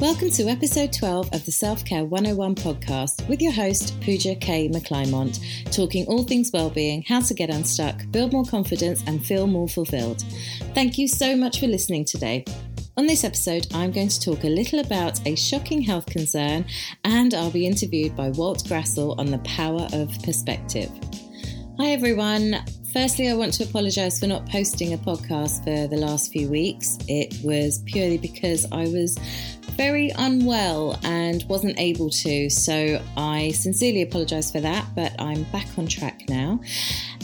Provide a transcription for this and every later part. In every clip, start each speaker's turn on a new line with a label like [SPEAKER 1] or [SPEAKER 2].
[SPEAKER 1] Welcome to episode 12 of the Self Care 101 podcast with your host, Pooja K. McClymont, talking all things well-being, how to get unstuck, build more confidence, and feel more fulfilled. Thank you so much for listening today. On this episode, I'm going to talk a little about a shocking health concern, and I'll be interviewed by Walt Grassl on the power of perspective. Hi, everyone. Firstly, I want to apologise for not posting a podcast for the last few weeks. It was purely because I was very unwell and wasn't able to. So I sincerely apologise for that, but I'm back on track now.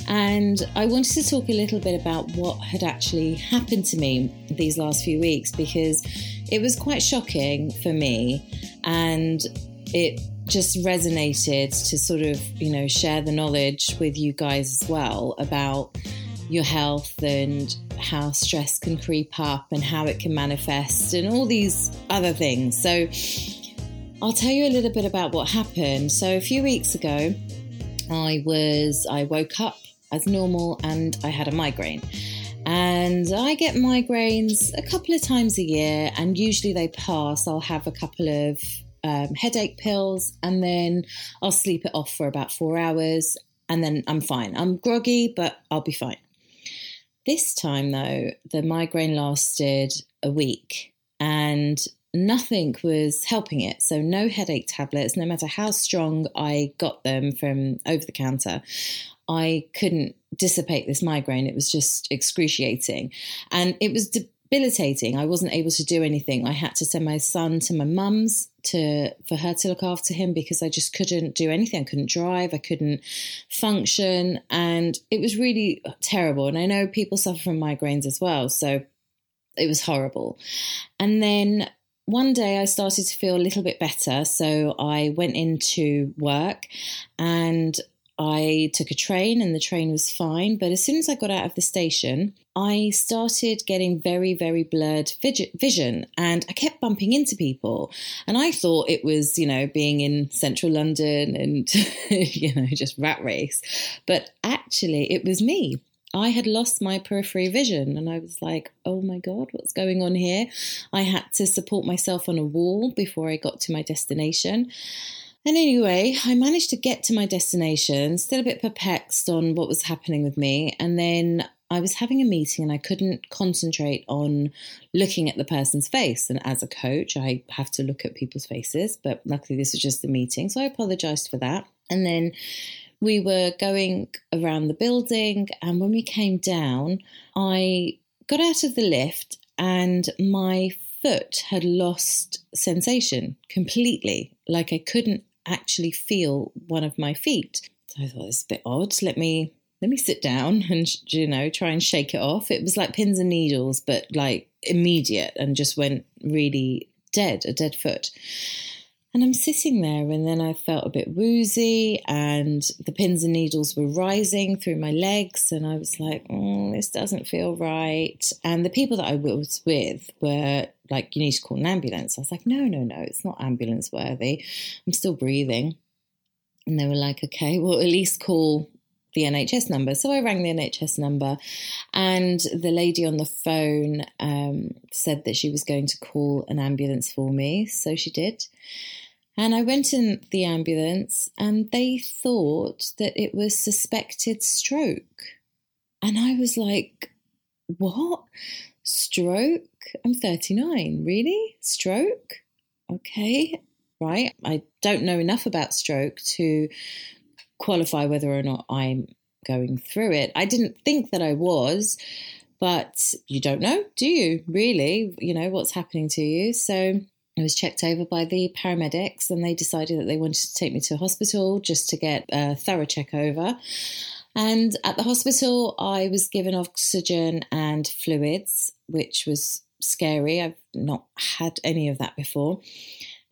[SPEAKER 1] And I wanted to talk a little bit about what had actually happened to me these last few weeks because it was quite shocking for me and it just resonated to sort of, you know, share the knowledge with you guys as well about your health and how stress can creep up and how it can manifest and all these other things. So, I'll tell you a little bit about what happened. So, a few weeks ago, I was I woke up as normal and I had a migraine. And I get migraines a couple of times a year, and usually they pass. I'll have a couple of um, headache pills, and then I'll sleep it off for about four hours, and then I'm fine. I'm groggy, but I'll be fine. This time, though, the migraine lasted a week and nothing was helping it. So, no headache tablets, no matter how strong I got them from over the counter, I couldn't dissipate this migraine. It was just excruciating. And it was debilitating. I wasn't able to do anything. I had to send my son to my mum's to for her to look after him because I just couldn't do anything. I couldn't drive, I couldn't function, and it was really terrible. And I know people suffer from migraines as well, so it was horrible. And then one day I started to feel a little bit better, so I went into work and I took a train and the train was fine. But as soon as I got out of the station, I started getting very, very blurred vision and I kept bumping into people. And I thought it was, you know, being in central London and, you know, just rat race. But actually, it was me. I had lost my periphery vision and I was like, oh my God, what's going on here? I had to support myself on a wall before I got to my destination. And anyway, I managed to get to my destination, still a bit perplexed on what was happening with me. And then I was having a meeting and I couldn't concentrate on looking at the person's face. And as a coach, I have to look at people's faces, but luckily this was just a meeting. So I apologized for that. And then we were going around the building. And when we came down, I got out of the lift and my foot had lost sensation completely. Like I couldn't actually feel one of my feet. So I thought it's a bit odd. Let me let me sit down and you know try and shake it off. It was like pins and needles, but like immediate, and just went really dead, a dead foot. And I'm sitting there, and then I felt a bit woozy, and the pins and needles were rising through my legs. And I was like, oh, this doesn't feel right. And the people that I was with were like, you need to call an ambulance. I was like, no, no, no, it's not ambulance worthy. I'm still breathing. And they were like, okay, well, at least call the NHS number. So I rang the NHS number, and the lady on the phone um, said that she was going to call an ambulance for me. So she did. And I went in the ambulance and they thought that it was suspected stroke. And I was like, what? Stroke? I'm 39. Really? Stroke? Okay. Right. I don't know enough about stroke to qualify whether or not I'm going through it. I didn't think that I was, but you don't know, do you? Really? You know, what's happening to you. So I was checked over by the paramedics and they decided that they wanted to take me to a hospital just to get a thorough check over. And at the hospital, I was given oxygen and fluids, which was scary. I've not had any of that before.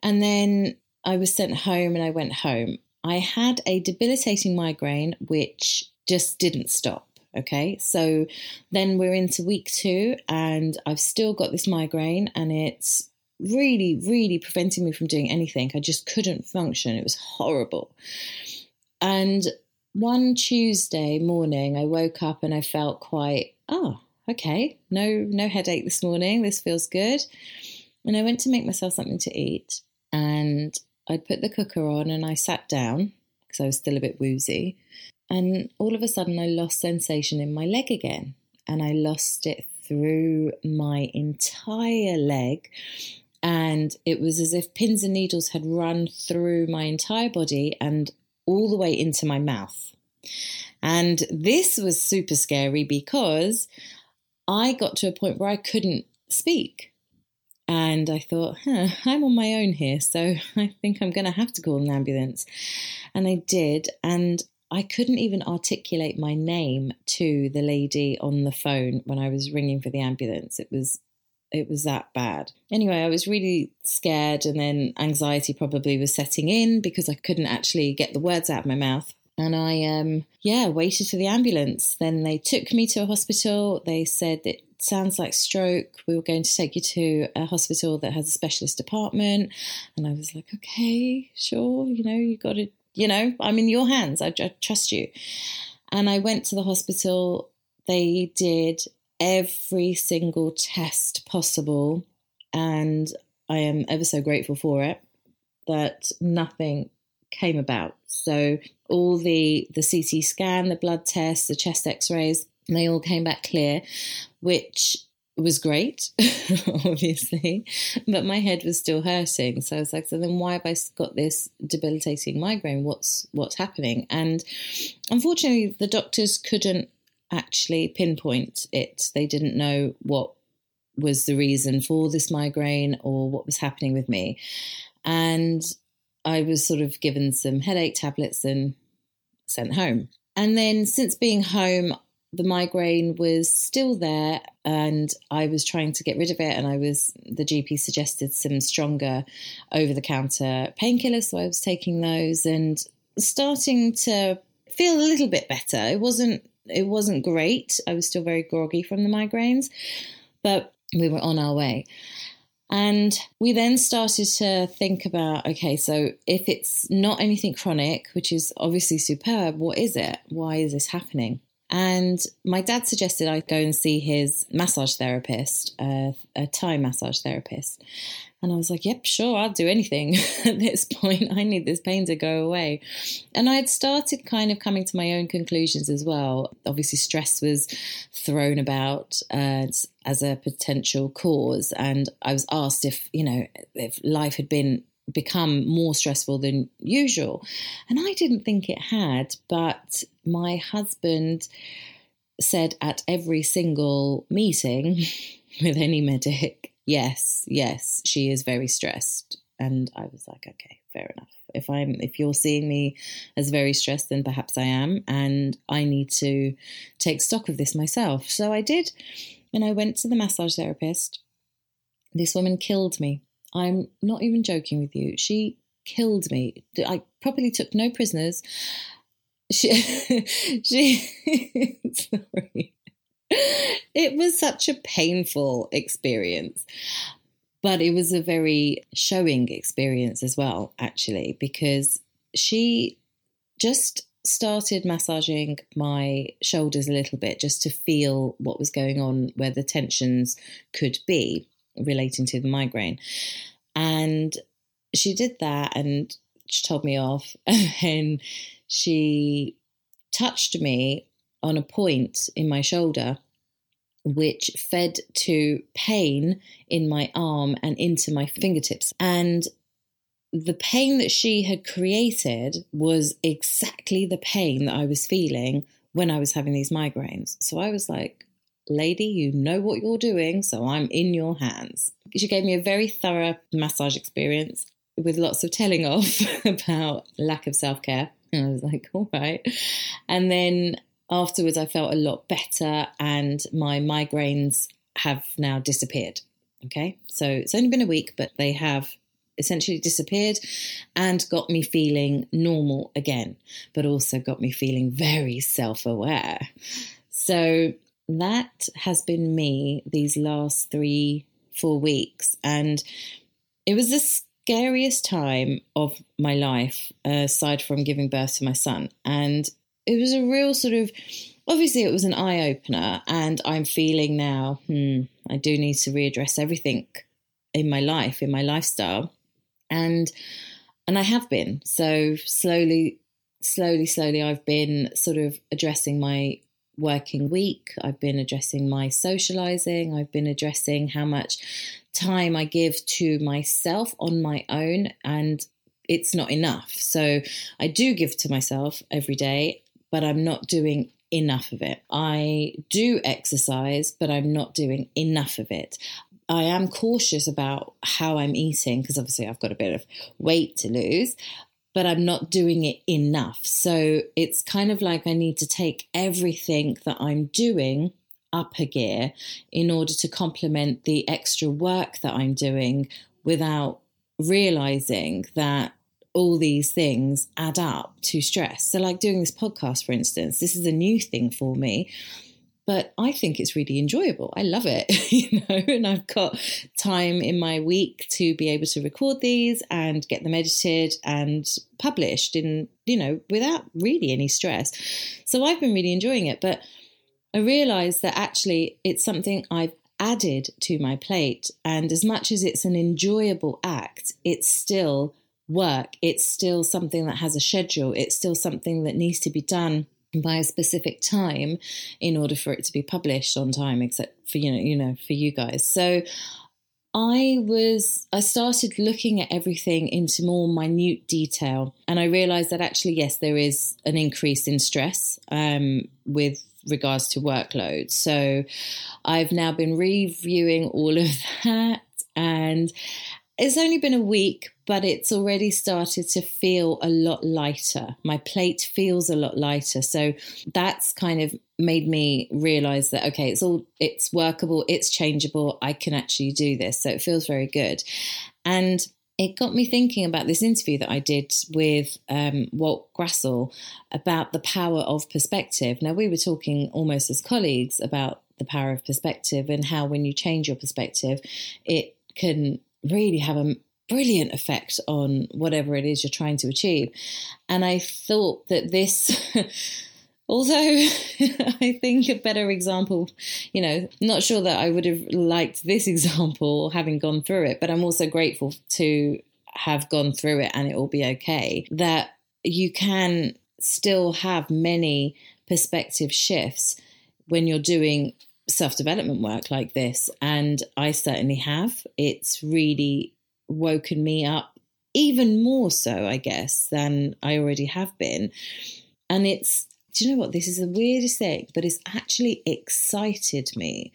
[SPEAKER 1] And then I was sent home and I went home. I had a debilitating migraine, which just didn't stop. Okay, so then we're into week two, and I've still got this migraine, and it's really, really preventing me from doing anything. I just couldn't function. It was horrible. And one Tuesday morning, I woke up and I felt quite, oh, okay, no, no headache this morning. This feels good. And I went to make myself something to eat and I put the cooker on and I sat down because I was still a bit woozy. And all of a sudden, I lost sensation in my leg again. And I lost it through my entire leg. And it was as if pins and needles had run through my entire body and all the way into my mouth. And this was super scary because I got to a point where I couldn't speak. And I thought, huh, I'm on my own here, so I think I'm going to have to call an ambulance. And I did. And I couldn't even articulate my name to the lady on the phone when I was ringing for the ambulance. It was it was that bad. Anyway, I was really scared and then anxiety probably was setting in because I couldn't actually get the words out of my mouth. And I um yeah, waited for the ambulance. Then they took me to a hospital. They said it sounds like stroke. We were going to take you to a hospital that has a specialist department. And I was like, okay, sure, you know, you got to you know, I'm in your hands. I, I trust you. And I went to the hospital. They did every single test possible. And I am ever so grateful for it that nothing came about. So all the the CT scan, the blood tests, the chest x-rays, they all came back clear, which was great, obviously, but my head was still hurting. So I was like, so then why have I got this debilitating migraine? What's what's happening? And unfortunately, the doctors couldn't actually pinpoint it. They didn't know what was the reason for this migraine or what was happening with me. And I was sort of given some headache tablets and sent home. And then since being home, the migraine was still there and I was trying to get rid of it. And I was the GP suggested some stronger over the counter painkillers. So I was taking those and starting to feel a little bit better. It wasn't it wasn't great. I was still very groggy from the migraines but we were on our way and we then started to think about okay, so if it's not anything chronic, which is obviously superb, what is it? Why is this happening? And my dad suggested I go and see his massage therapist, uh, a Thai massage therapist. And I was like, yep, sure, I'll do anything at this point. I need this pain to go away. And I had started kind of coming to my own conclusions as well. Obviously, stress was thrown about uh, as a potential cause. And I was asked if, you know, if life had been become more stressful than usual. And I didn't think it had, but my husband said at every single meeting with any medic, yes, yes, she is very stressed. And I was like, okay, fair enough. If I'm if you're seeing me as very stressed, then perhaps I am, and I need to take stock of this myself. So I did, and I went to the massage therapist. This woman killed me I'm not even joking with you. She killed me. I properly took no prisoners. She, she, sorry. It was such a painful experience, but it was a very showing experience as well, actually, because she just started massaging my shoulders a little bit just to feel what was going on, where the tensions could be relating to the migraine. And she did that and she told me off. And then she touched me on a point in my shoulder, which fed to pain in my arm and into my fingertips. And the pain that she had created was exactly the pain that I was feeling when I was having these migraines. So I was like, lady, you know what you're doing, so I'm in your hands. She gave me a very thorough massage experience with lots of telling off about lack of self care. And I was like, all right. And then afterwards, I felt a lot better, and my migraines have now disappeared. Okay, so it's only been a week, but they have essentially disappeared and got me feeling normal again, but also got me feeling very self aware. So that has been me these last three, four weeks. And it was the scariest time of my life, aside from giving birth to my son. And it was a real sort of, obviously, it was an eye opener. And I'm feeling now, hmm, I do need to readdress everything in my life, in my lifestyle. And and I have been. So slowly, slowly, slowly I've been sort of addressing my working week. I've been addressing my socializing. I've been addressing how much time I give to myself on my own. And it's not enough. So I do give to myself every day, but I'm not doing enough of it. I do exercise, but I'm not doing enough of it. I am cautious about how I'm eating because obviously I've got a bit of weight to lose, but I'm not doing it enough. So it's kind of like I need to take everything that I'm doing up a gear in order to complement the extra work that I'm doing without realizing that all these things add up to stress. So, like doing this podcast, for instance, this is a new thing for me, but I think it's really enjoyable. I love it, you know, and I've got time in my week to be able to record these and get them edited and published in, you know, without really any stress. So, I've been really enjoying it, but I realized that actually it's something I've added to my plate. And as much as it's an enjoyable act, it's still work. It's still something that has a schedule. It's still something that needs to be done by a specific time in order for it to be published on time except for you know you know for you guys so I was I started looking at everything into more minute detail and I realized that actually yes there is an increase in stress um, with regards to workload so I've now been reviewing all of that and it's only been a week, but it's already started to feel a lot lighter. My plate feels a lot lighter. So that's kind of made me realize that okay, it's all it's workable, it's changeable. I can actually do this. So it feels very good. And it got me thinking about this interview that I did with um, Walt Grassl about the power of perspective. Now, we were talking almost as colleagues about the power of perspective and how when you change your perspective, it can really have a brilliant effect on whatever it is you're trying to achieve. And I thought that this, although I think a better example, you know, not sure that I would have liked this example having gone through it, but I'm also grateful to have gone through it and it will be okay, that you can still have many perspective shifts when you're doing self development work like this. And I certainly have. It's really woken me up even more so, I guess, than I already have been. And it's, do you know what? This is the weirdest thing, but it's actually excited me.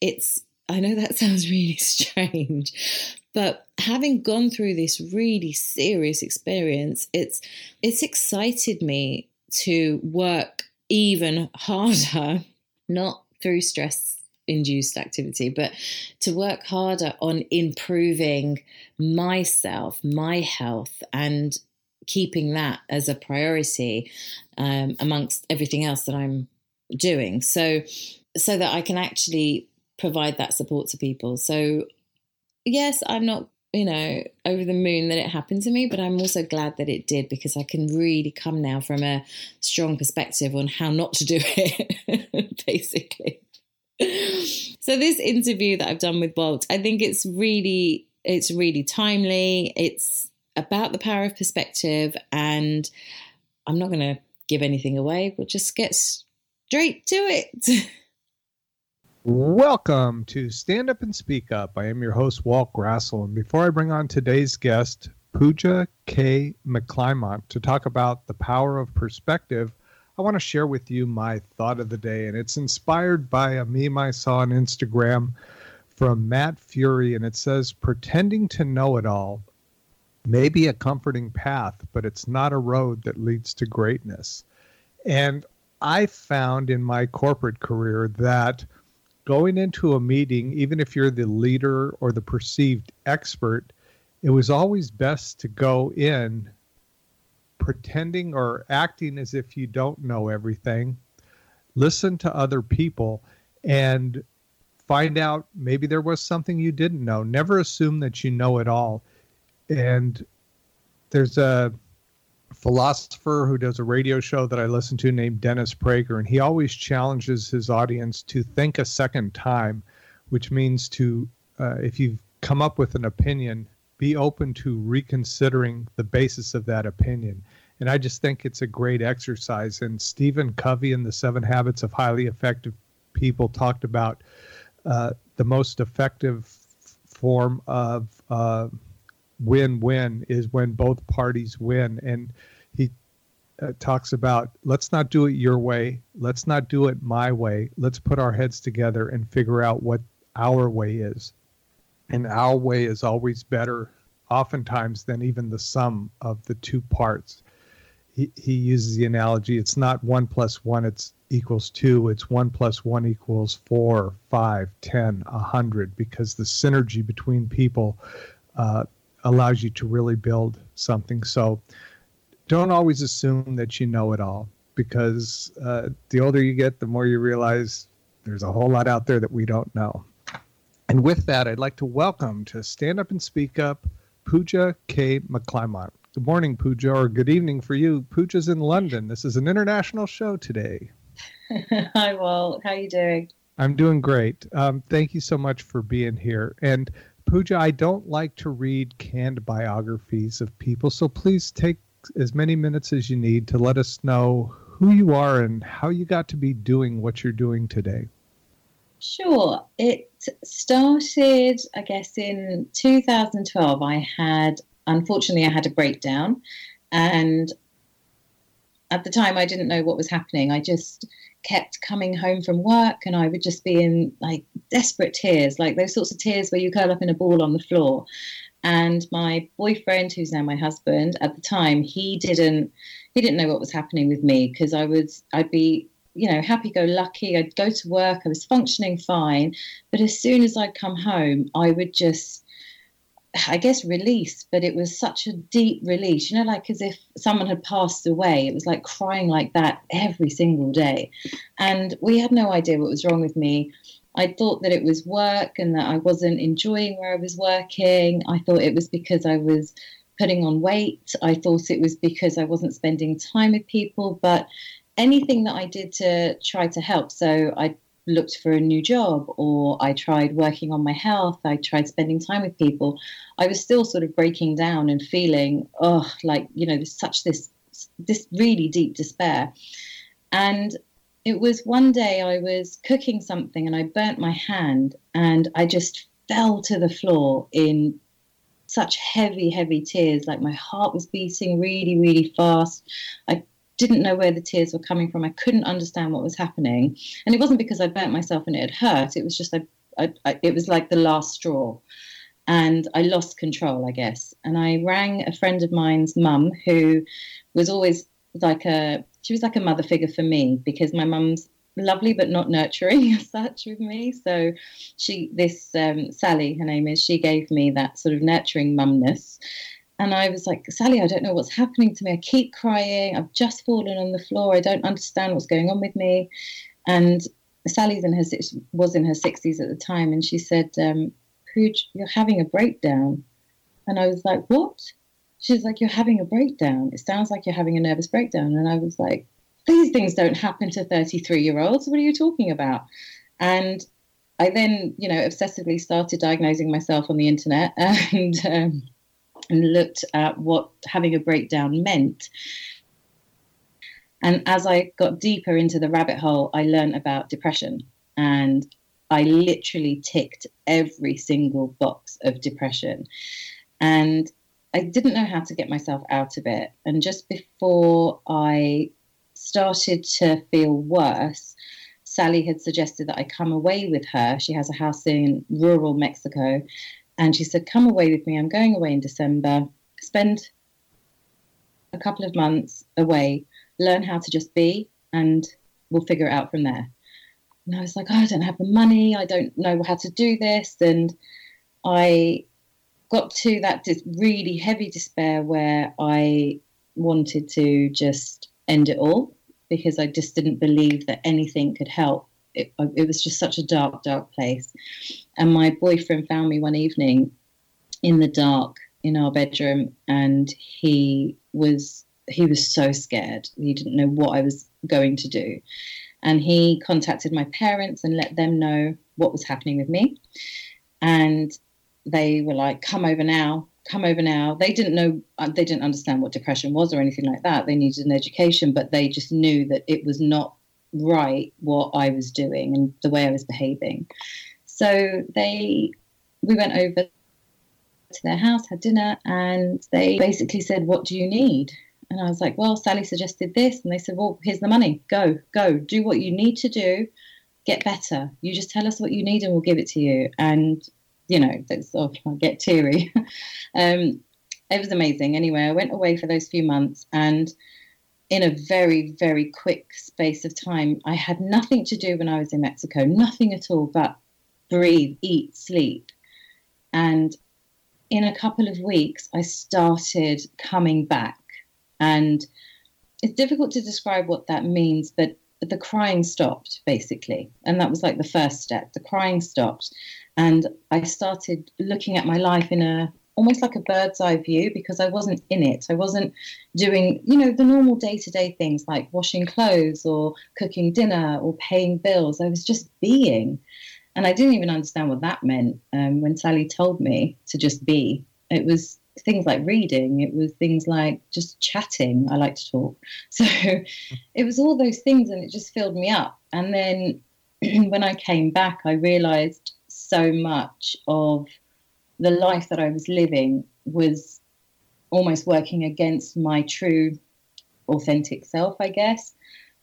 [SPEAKER 1] It's, I know that sounds really strange, but having gone through this really serious experience, it's, it's excited me to work even harder, not through stress induced activity, but to work harder on improving myself, my health, and keeping that as a priority um, amongst everything else that I'm doing. So, so that I can actually provide that support to people. So, yes, I'm not you know, over the moon that it happened to me, but I'm also glad that it did because I can really come now from a strong perspective on how not to do it, basically. So this interview that I've done with Walt, I think it's really it's really timely. It's about the power of perspective and I'm not going to give anything away. We'll just get straight to it.
[SPEAKER 2] Welcome to Stand Up and Speak Up. I am your host, Walt Grassl. And before I bring on today's guest, Pooja K. McClymont, to talk about the power of perspective, I want to share with you my thought of the day. And it's inspired by a meme I saw on Instagram from Matt Furey. And it says, Pretending to know it all may be a comforting path, but it's not a road that leads to greatness. And I found in my corporate career that going into a meeting, even if you're the leader or the perceived expert, it was always best to go in pretending or acting as if you don't know everything, listen to other people, and find out maybe there was something you didn't know. Never assume that you know it all. And there's a philosopher who does a radio show that I listen to named Dennis Prager, and he always challenges his audience to think a second time, which means to, uh, if you've come up with an opinion, be open to reconsidering the basis of that opinion. And I just think it's a great exercise. And Stephen Covey in the Seven Habits of Highly Effective People talked about uh, the most effective form of uh, win-win is when both parties win. And he uh, talks about let's not do it your way, let's not do it my way. Let's put our heads together and figure out what our way is. And our way is always better, oftentimes, than even the sum of the two parts. He, he uses the analogy it's not one plus one, it's equals two, it's one plus one equals four, five, ten, a hundred, because the synergy between people uh, allows you to really build something. So don't always assume that you know it all, because uh, the older you get, the more you realize there's a whole lot out there that we don't know. And with that, I'd like to welcome to Stand Up and Speak Up Pooja K. McClymont. Good morning, Pooja, or good evening for you. Pooja's in London. This is an international show today.
[SPEAKER 1] Hi, Walt. How are you doing?
[SPEAKER 2] I'm doing great. Um, thank you so much for being here. And Pooja, I don't like to read canned biographies of people, so please take as many minutes as you need to let us know who you are and how you got to be doing what you're doing today.
[SPEAKER 1] Sure. It started, I guess, in 2012. I had, unfortunately, I had a breakdown. And at the time, I didn't know what was happening. I just kept coming home from work and I would just be in like desperate tears, like those sorts of tears where you curl up in a ball on the floor. And my boyfriend, who's now my husband, at the time, he didn't he didn't know what was happening with me because I was I'd be you know happy go lucky. I'd go to work, I was functioning fine, but as soon as I'd come home, I would just I guess release, but it was such a deep release, you know, like as if someone had passed away. It was like crying like that every single day. And we had no idea what was wrong with me. I thought that it was work and that I wasn't enjoying where I was working. I thought it was because I was putting on weight. I thought it was because I wasn't spending time with people. But anything that I did to try to help, so I looked for a new job or I tried working on my health, I tried spending time with people, I was still sort of breaking down and feeling, oh, like, you know, there's such this this really deep despair. And it was one day I was cooking something and I burnt my hand and I just fell to the floor in such heavy, heavy tears. Like my heart was beating really, really fast. I didn't know where the tears were coming from. I couldn't understand what was happening, and it wasn't because I burnt myself and it had hurt. It was just I, I, I, it was like the last straw, and I lost control, I guess. And I rang a friend of mine's mum, who was always like a she was like a mother figure for me because my mum's lovely but not nurturing as such with me. So she, this um, Sally, her name is, she gave me that sort of nurturing mumness. And I was like, Sally, I don't know what's happening to me. I keep crying. I've just fallen on the floor. I don't understand what's going on with me. And Sally's in her was in her sixties at the time, and she said, um, "You're having a breakdown." And I was like, "What?" She's like, "You're having a breakdown. It sounds like you're having a nervous breakdown." And I was like, "These things don't happen to 33 year olds. What are you talking about?" And I then, you know, obsessively started diagnosing myself on the internet and. Um, and looked at what having a breakdown meant. And as I got deeper into the rabbit hole, I learned about depression. And I literally ticked every single box of depression. And I didn't know how to get myself out of it. And just before I started to feel worse, Sally had suggested that I come away with her. She has a house in rural Mexico and she said, Come away with me. I'm going away in December. Spend a couple of months away, learn how to just be, and we'll figure it out from there. And I was like, oh, I don't have the money. I don't know how to do this. And I got to that really heavy despair where I wanted to just end it all because I just didn't believe that anything could help it, it was just such a dark, dark place. And my boyfriend found me one evening in the dark in our bedroom, and he was he was so scared. He didn't know what I was going to do. And he contacted my parents and let them know what was happening with me. And they were like, "Come over now, come over now." They didn't know, uh, they didn't understand what depression was or anything like that. They needed an education, but they just knew that it was not right what I was doing and the way I was behaving. So they, we went over to their house, had dinner, and they basically said, "What do you need?" And I was like, "Well, Sally suggested this," and they said, "Well, here's the money. Go, go, do what you need to do." Get better. You just tell us what you need and we'll give it to you. And you know, that's oh, I get teary. um, it was amazing. Anyway, I went away for those few months and in a very, very quick space of time, I had nothing to do when I was in Mexico, nothing at all but breathe, eat, sleep. And in a couple of weeks, I started coming back. And it's difficult to describe what that means, but the crying stopped basically. And that was like the first step. The crying stopped. And I started looking at my life in a almost like a bird's eye view because I wasn't in it. I wasn't doing, you know, the normal day to day things like washing clothes or cooking dinner or paying bills. I was just being. And I didn't even understand what that meant um, when Sally told me to just be. It was things like reading, it was things like just chatting. I like to talk. So it was all those things and it just filled me up. And then when I came back, I realized so much of the life that I was living was almost working against my true, authentic self, I guess.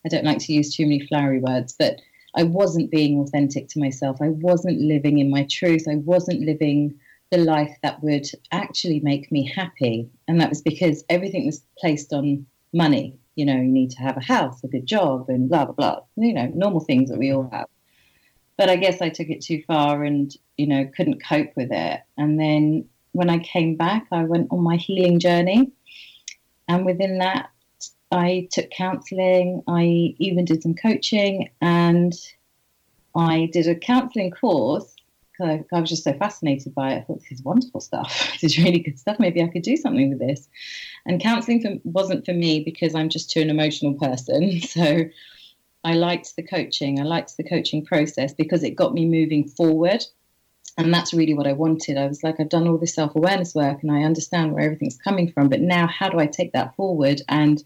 [SPEAKER 1] I don't like to use too many flowery words, but I wasn't being authentic to myself. I wasn't living in my truth. I wasn't living the life that would actually make me happy. And that was because everything was placed on money. You know, you need to have a house, a good job, and blah, blah, blah. You know, normal things that we all have. But I guess I took it too far and, you know, couldn't cope with it. And then when I came back, I went on my healing journey. And within that, I took counseling, I even did some coaching, and I did a counseling course. I, I was just so fascinated by it. I thought this is wonderful stuff. this is really good stuff. Maybe I could do something with this. And counseling wasn't for me because I'm just too an emotional person. So I liked the coaching. I liked the coaching process because it got me moving forward. And that's really what I wanted. I was like, I've done all this self awareness work and I understand where everything's coming from. But now, how do I take that forward and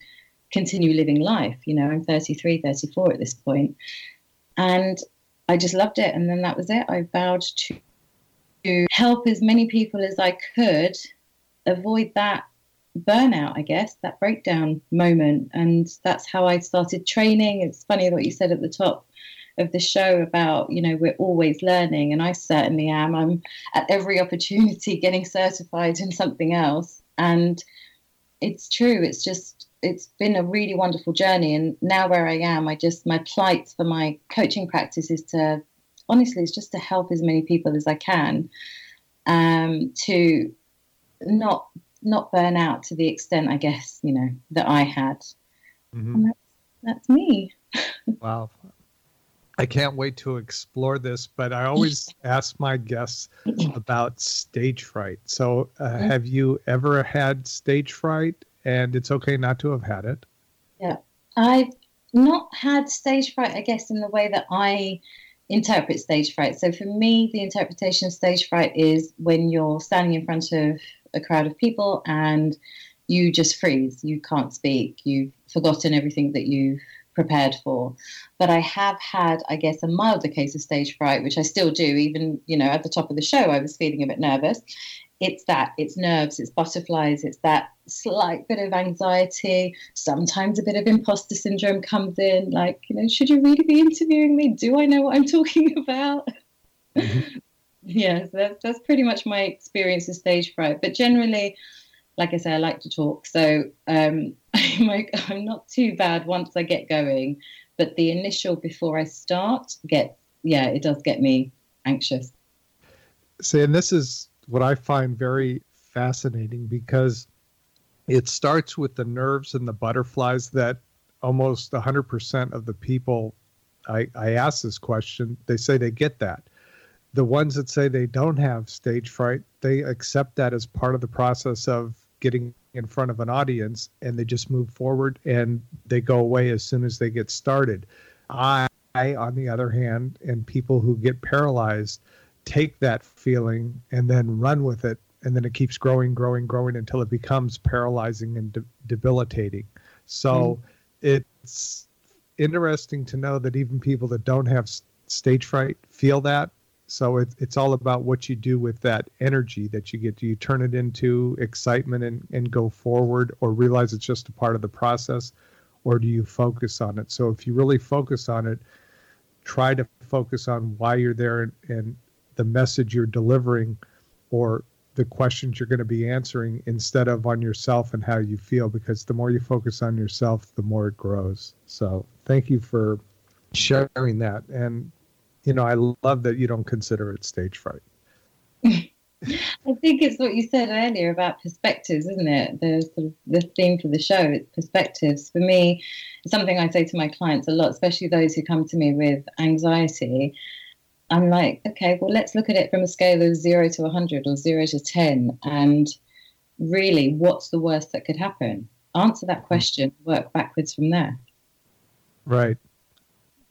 [SPEAKER 1] continue living life? You know, I'm 33, 34 at this point. And I just loved it. And then that was it. I vowed to, to help as many people as I could avoid that burnout, I guess, that breakdown moment. And that's how I started training. It's funny what you said at the top of the show about, you know, we're always learning. And I certainly am. I'm at every opportunity getting certified in something else. And it's true. It's just, it's been a really wonderful journey. And now where I am, I just, my plight for my coaching practice is to, honestly, it's just to help as many people as I can um, to not not burn out to the extent, I guess, you know, that I had. Mm-hmm. That's, that's me.
[SPEAKER 2] wow. I can't wait to explore this, but I always ask my guests about stage fright. So, uh, have you ever had stage fright? And it's okay not to have had it.
[SPEAKER 1] Yeah. I've not had stage fright, I guess, in the way that I interpret stage fright. So, for me, the interpretation of stage fright is when you're standing in front of a crowd of people and you just freeze. You can't speak. You've forgotten everything that you've prepared for. But I have had, I guess, a milder case of stage fright, which I still do. Even, you know, at the top of the show, I was feeling a bit nervous. It's that, it's nerves, it's butterflies, it's that slight bit of anxiety. Sometimes a bit of imposter syndrome comes in, like, you know, should you really be interviewing me? Do I know what I'm talking about? Mm-hmm yeah, so that's pretty much my experience of stage fright. But generally, like I say, I like to talk, so um, I'm I'm not too bad once I get going. But the initial before I start get yeah, it does get me anxious.
[SPEAKER 2] See, and this is what I find very fascinating because it starts with the nerves and the butterflies that almost 100% of the people I, I ask this question, they say they get that the ones that say they don't have stage fright, they accept that as part of the process of getting in front of an audience and they just move forward and they go away as soon as they get started. I, on the other hand, and people who get paralyzed take that feeling and then run with it and then it keeps growing growing growing until it becomes paralyzing and de- debilitating so mm. it's interesting to know that even people that don't have stage fright feel that so it, it's all about what you do with that energy that you get. Do you turn it into excitement and, and go forward or realize it's just a part of the process or do you focus on it? So if you really focus on it try to focus on why you're there and, and the message you're delivering or the questions you're going to be answering instead of on yourself and how you feel because the more you focus on yourself the more it grows. So thank you for sharing that. And you know i love that you don't consider it stage fright
[SPEAKER 1] I think it's what you said earlier about perspectives, isn't it? The sort of the theme for the show, it's perspectives. For me, it's something I say to my clients a lot, especially those who come to me with anxiety. I'm like, okay, well, let's look at it from a scale of zero to 100 or zero to 10. And really, what's the worst that could happen? Answer that question, work backwards from there.
[SPEAKER 2] Right.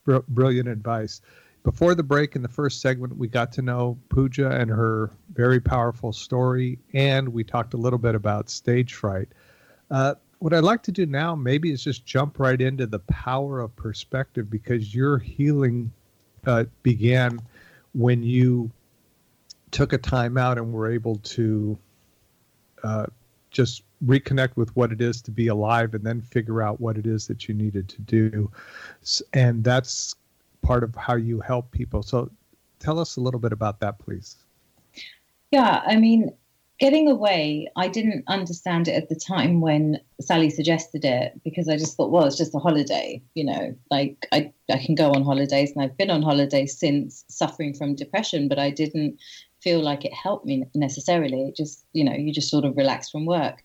[SPEAKER 2] Br- brilliant advice. Before the break in the first segment, we got to know Pooja and her very powerful story, and we talked a little bit about stage fright. Uh, what I'd like to do now, maybe, is just jump right into the power of perspective because your healing uh, began when you took a time out and were able to uh, just reconnect with what it is to be alive and then figure out what it is that you needed to do. And that's part of how you help people. So tell us a little bit about that, please.
[SPEAKER 1] Yeah, I mean, getting away, I didn't understand it at the time when Sally suggested it because I just thought, well, it's just a holiday, you know, like I, I can go on holidays and I've been on holidays since suffering from depression, but I didn't feel like it helped me necessarily. It just, you know, you just sort of relax from work.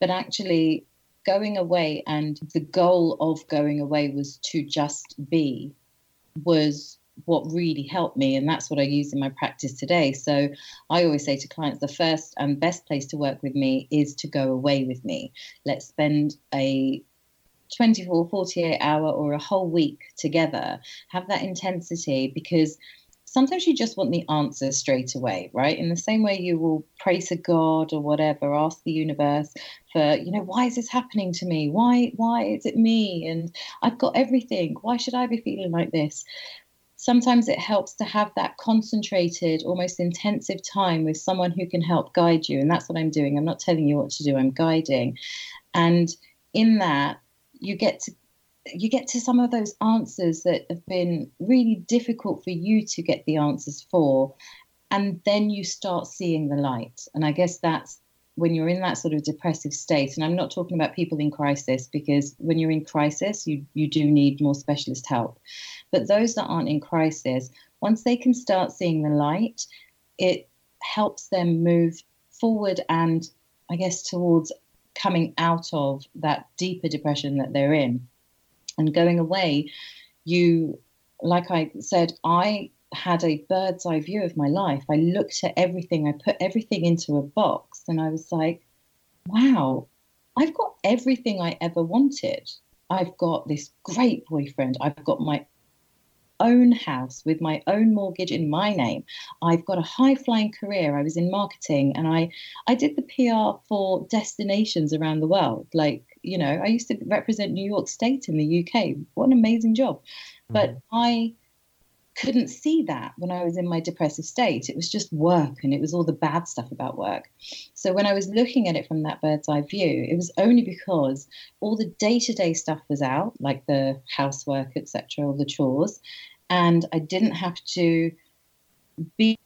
[SPEAKER 1] But actually, going away and the goal of going away was to just be was what really helped me and that's what i use in my practice today. So i always say to clients the first and best place to work with me is to go away with me. Let's spend a 24 48 hour or a whole week together. Have that intensity because sometimes you just want the answer straight away, right? In the same way you will pray to God or whatever, ask the universe for, you know, why is this happening to me? Why why is it me? And I've got everything. Why should I be feeling like this? Sometimes it helps to have that concentrated, almost intensive time with someone who can help guide you. And that's what I'm doing. I'm not telling you what to do, I'm guiding. And in that, you get to you get to some of those answers that have been really difficult for you to get the answers for. And then you start seeing the light. And i guess that's when you're in that sort of depressive state. And i'm not talking about people in crisis because when you're in crisis you you do need more specialist help. But those that aren't in crisis once they can start seeing the light it helps them move forward and i guess towards coming out of that deeper depression that they're in and going away, you, like I said, I had a bird's eye view of my life. I looked at everything, I put everything into a box, and I was like, wow, I've got everything I ever wanted. I've got this great boyfriend. I've got my own house with my own mortgage in my name. I've got a high flying career. I was in marketing and I, I did the PR for destinations around the world. Like, you know, I used to represent New York State in the UK. What an amazing job. Mm-hmm. But I couldn't see that when I was in my depressive state. It was just work and it was all the bad stuff about work. So when I was looking at it from that bird's eye view, it was only because all the day to day stuff was out, like the housework, etc., all the chores, and I didn't have to be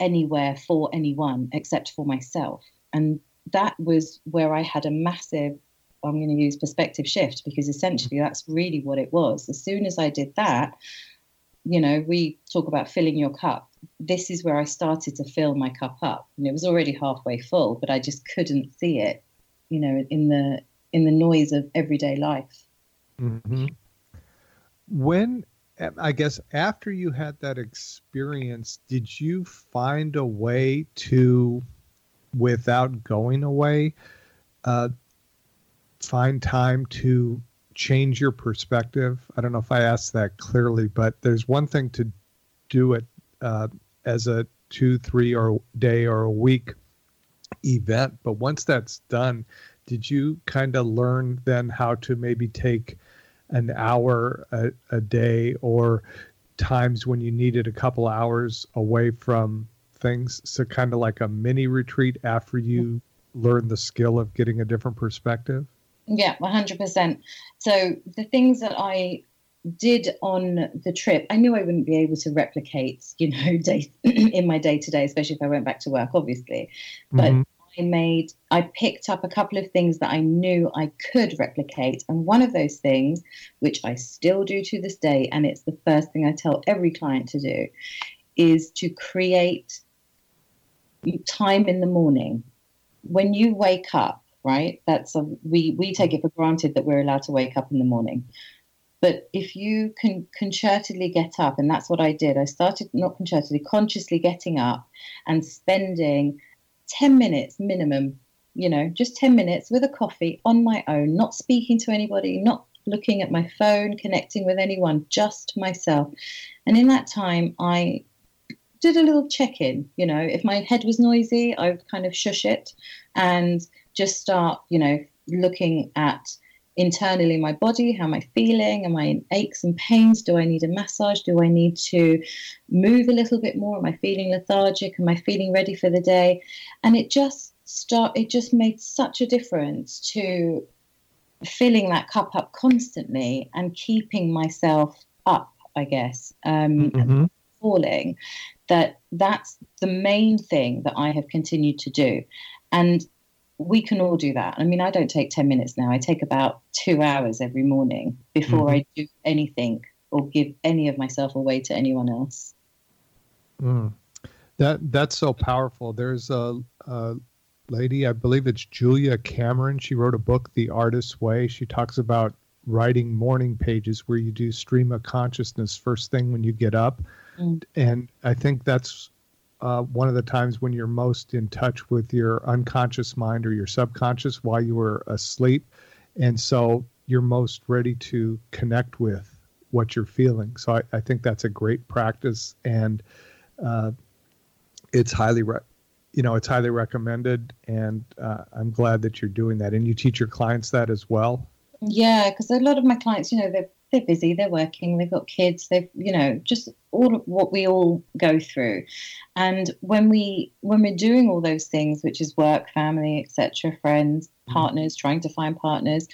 [SPEAKER 1] anywhere for anyone except for myself. And that was where I had a massive I'm going to use perspective shift because essentially that's really what it was. As soon as I did that, you know, we talk about filling your cup. This is where I started to fill my cup up, and it was already halfway full, but I just couldn't see it, you know, in the in the noise of everyday life.
[SPEAKER 2] Mm-hmm. When I guess after you had that experience, did you find a way to, without going away, uh, find time to change your perspective. I don't know if I asked that clearly, but there's one thing to do it uh, as a two, three, or day or a week event. But once that's done, did you kind of learn then how to maybe take an hour a, a day or times when you needed a couple hours away from things? So, kind of like a mini retreat after you learn the skill of getting a different perspective?
[SPEAKER 1] Yeah, 100%. So, the things that I did on the trip, I knew I wouldn't be able to replicate, you know, day in my day to day, especially if I went back to work, obviously. But mm-hmm. I made, I picked up a couple of things that I knew I could replicate. And one of those things, which I still do to this day, and it's the first thing I tell every client to do, is to create time in the morning. When you wake up, right? That's a, we, we take it for granted that we're allowed to wake up in the morning. But if you can concertedly get up, and that's what I did, I started not concertedly, consciously getting up and spending 10 minutes minimum, you know, just 10 minutes with a coffee on my own, not speaking to anybody, not looking at my phone, connecting with anyone, just myself. And in that time, I did a little check in. You know, if my head was noisy, I would kind of shush it and just start, you know, looking at internally my body how am i feeling am i in aches and pains do i need a massage do i need to move a little bit more am i feeling lethargic am i feeling ready for the day and it just start it just made such a difference to filling that cup up constantly and keeping myself up i guess um mm-hmm. falling that that's the main thing that i have continued to do and we can all do that. I mean, I don't take 10 minutes now. I take about two hours every morning before mm-hmm. I do anything or give any of myself away to anyone else.
[SPEAKER 2] Mm. That that's so powerful. There's a, a, lady, I believe it's Julia Cameron. She wrote a book, The Artist's Way. She talks about writing morning pages where you do stream of consciousness first thing when you get up. Mm. And I think that's uh, one of the times when you're most in touch with your unconscious mind or your subconscious while you were asleep. And so you're most ready to connect with what you're feeling. So I, I think that's a great practice. And uh, it's highly, re- you know, it's highly recommended. And uh, I'm glad that you're doing that. And you teach your clients that as well.
[SPEAKER 1] Yeah, because a lot of my clients, you know, they're they're busy, they're working, they've got kids, they've you know just all what we all go through. And when we when we're doing all those things, which is work, family, etc., friends, mm-hmm. partners, trying to find partners,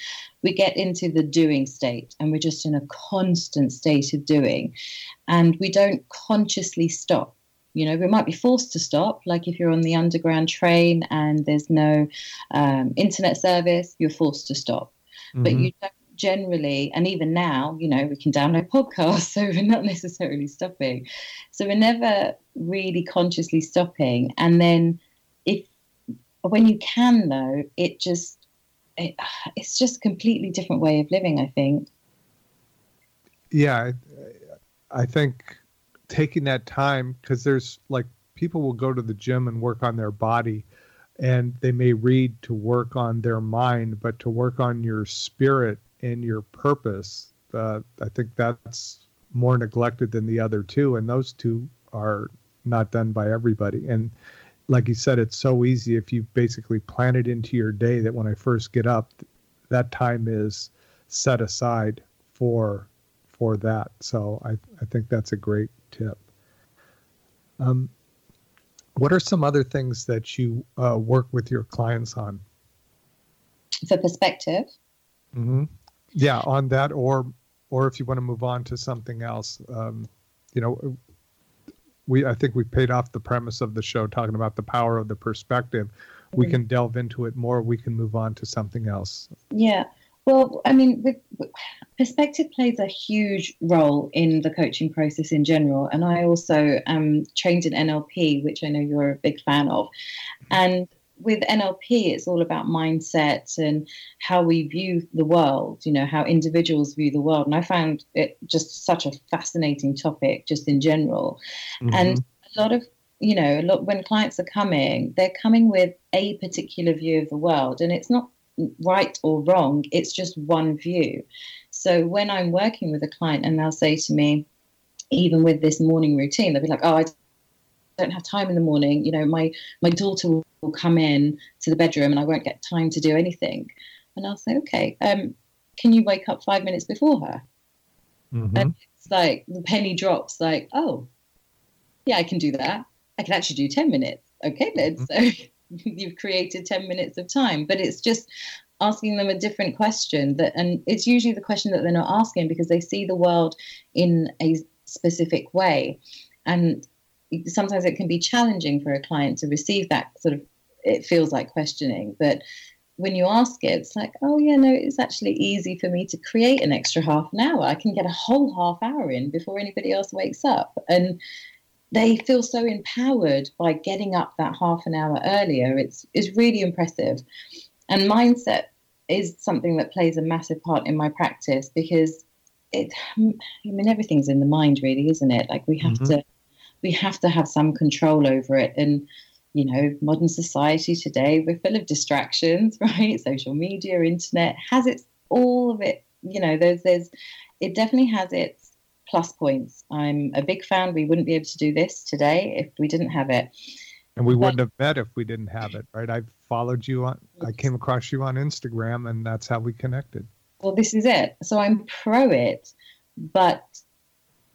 [SPEAKER 1] we get into the doing state, and we're just in a constant state of doing, and we don't consciously stop. You know, we might be forced to stop, like if you're on the underground train and there's no um, internet service, you're forced to stop. Mm-hmm. But you don't generally, and even now, you know, we can download podcasts, so we're not necessarily stopping. So we're never really consciously stopping. And then if when you can though, it just it, it's just completely different way of living, I think.
[SPEAKER 2] Yeah, I, I think taking that time because there's like people will go to the gym and work on their body and they may read to work on their mind but to work on your spirit and your purpose, uh, I think that's more neglected than the other two, and those two are not done by everybody. And like you said, it's so easy if you basically plan it into your day that when I first get up, that time is set aside for for that. So I I think that's a great tip. Um, what are some other things that you uh, work with your clients on?
[SPEAKER 1] For perspective.
[SPEAKER 2] Mm-hmm yeah on that or or if you want to move on to something else um, you know we i think we paid off the premise of the show talking about the power of the perspective. We mm-hmm. can delve into it more we can move on to something else.
[SPEAKER 1] Yeah well i mean with, perspective plays a huge role in the coaching process in general and i also am trained in nlp which i know you're a big fan of. And with NLP, it's all about mindset and how we view the world, you know, how individuals view the world. And I found it just such a fascinating topic, just in general. Mm-hmm. And a lot of, you know, a lot, when clients are coming, they're coming with a particular view of the world. And it's not right or wrong, it's just one view. So when I'm working with a client and they'll say to me, even with this morning routine, they'll be like, oh, I don't have time in the morning. You know, my, my daughter will, will come in to the bedroom and I won't get time to do anything. And I'll say, okay, um, can you wake up five minutes before her? Mm-hmm. And it's like the penny drops, like, oh, yeah, I can do that. I can actually do 10 minutes. Okay, then. Mm-hmm. So you've created 10 minutes of time. But it's just asking them a different question that and it's usually the question that they're not asking because they see the world in a specific way. And sometimes it can be challenging for a client to receive that sort of it feels like questioning. But when you ask it, it's like, oh yeah, no, it's actually easy for me to create an extra half an hour. I can get a whole half hour in before anybody else wakes up. And they feel so empowered by getting up that half an hour earlier. It's it's really impressive. And mindset is something that plays a massive part in my practice because it I mean everything's in the mind really, isn't it? Like we have mm-hmm. to we have to have some control over it and you know, modern society today, we're full of distractions, right? Social media, internet has its all of it. You know, there's there's it definitely has its plus points. I'm a big fan. We wouldn't be able to do this today if we didn't have it.
[SPEAKER 2] And we but, wouldn't have met if we didn't have it, right? I followed you on, I came across you on Instagram, and that's how we connected.
[SPEAKER 1] Well, this is it. So I'm pro it, but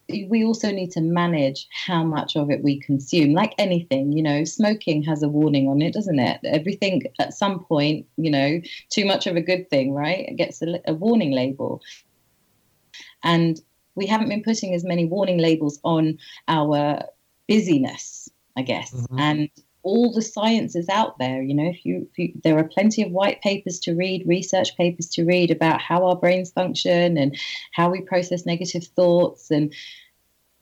[SPEAKER 1] we also need to manage how much of it we consume. Like anything, you know, smoking has a warning on it, doesn't it? Everything at some point, you know, too much of a good thing, right? It gets a, a warning label. And we haven't been putting as many warning labels on our busyness, I guess. Mm-hmm. And all the science is out there. You know, if you, if you, there are plenty of white papers to read, research papers to read about how our brains function and how we process negative thoughts, and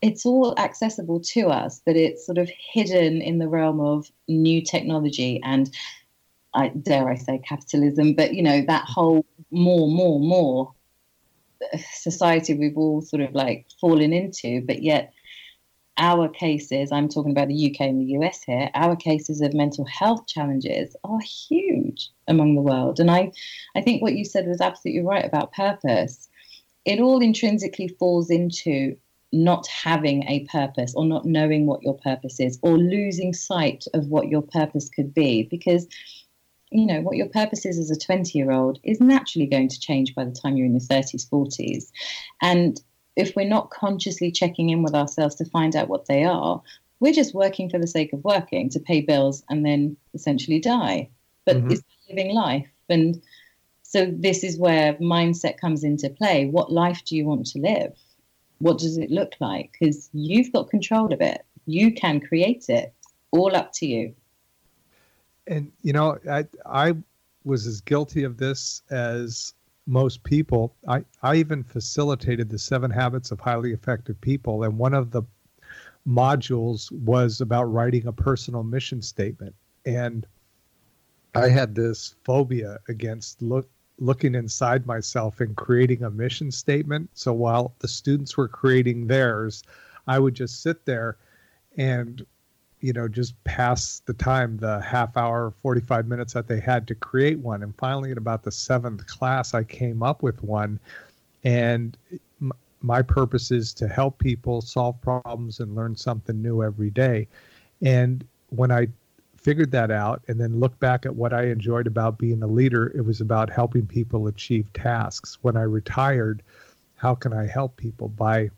[SPEAKER 1] it's all accessible to us, but it's sort of hidden in the realm of new technology and, I dare I say, capitalism. But you know, that whole more, more, more uh, society we've all sort of like fallen into, but yet our cases, I'm talking about the UK and the US here, our cases of mental health challenges are huge among the world. And I, I think what you said was absolutely right about purpose. It all intrinsically falls into not having a purpose or not knowing what your purpose is or losing sight of what your purpose could be because you know what your purpose is as a 20 year old is naturally going to change by the time you're in your 30s 40s and if we're not consciously checking in with ourselves to find out what they are, we're just working for the sake of working to pay bills and then essentially die. But mm-hmm. it's living life. And so this is where mindset comes into play. What life do you want to live? What does it look like? Because you've got control of it. You can create it. All up to you.
[SPEAKER 2] And you know, I I was as guilty of this as most people. I, I even facilitated the seven habits of highly effective people. And one of the modules was about writing a personal mission statement. And I had this phobia against look, looking inside myself and creating a mission statement. So while the students were creating theirs, I would just sit there and you know just pass the time the half hour 45 minutes that they had to create one. And finally at about the seventh class i came up with one. And my purpose is to help people solve problems and learn something new every day. And when i figured that out and then looked back at what i enjoyed about being a leader it was about helping people achieve tasks. When i retired how can i help people? By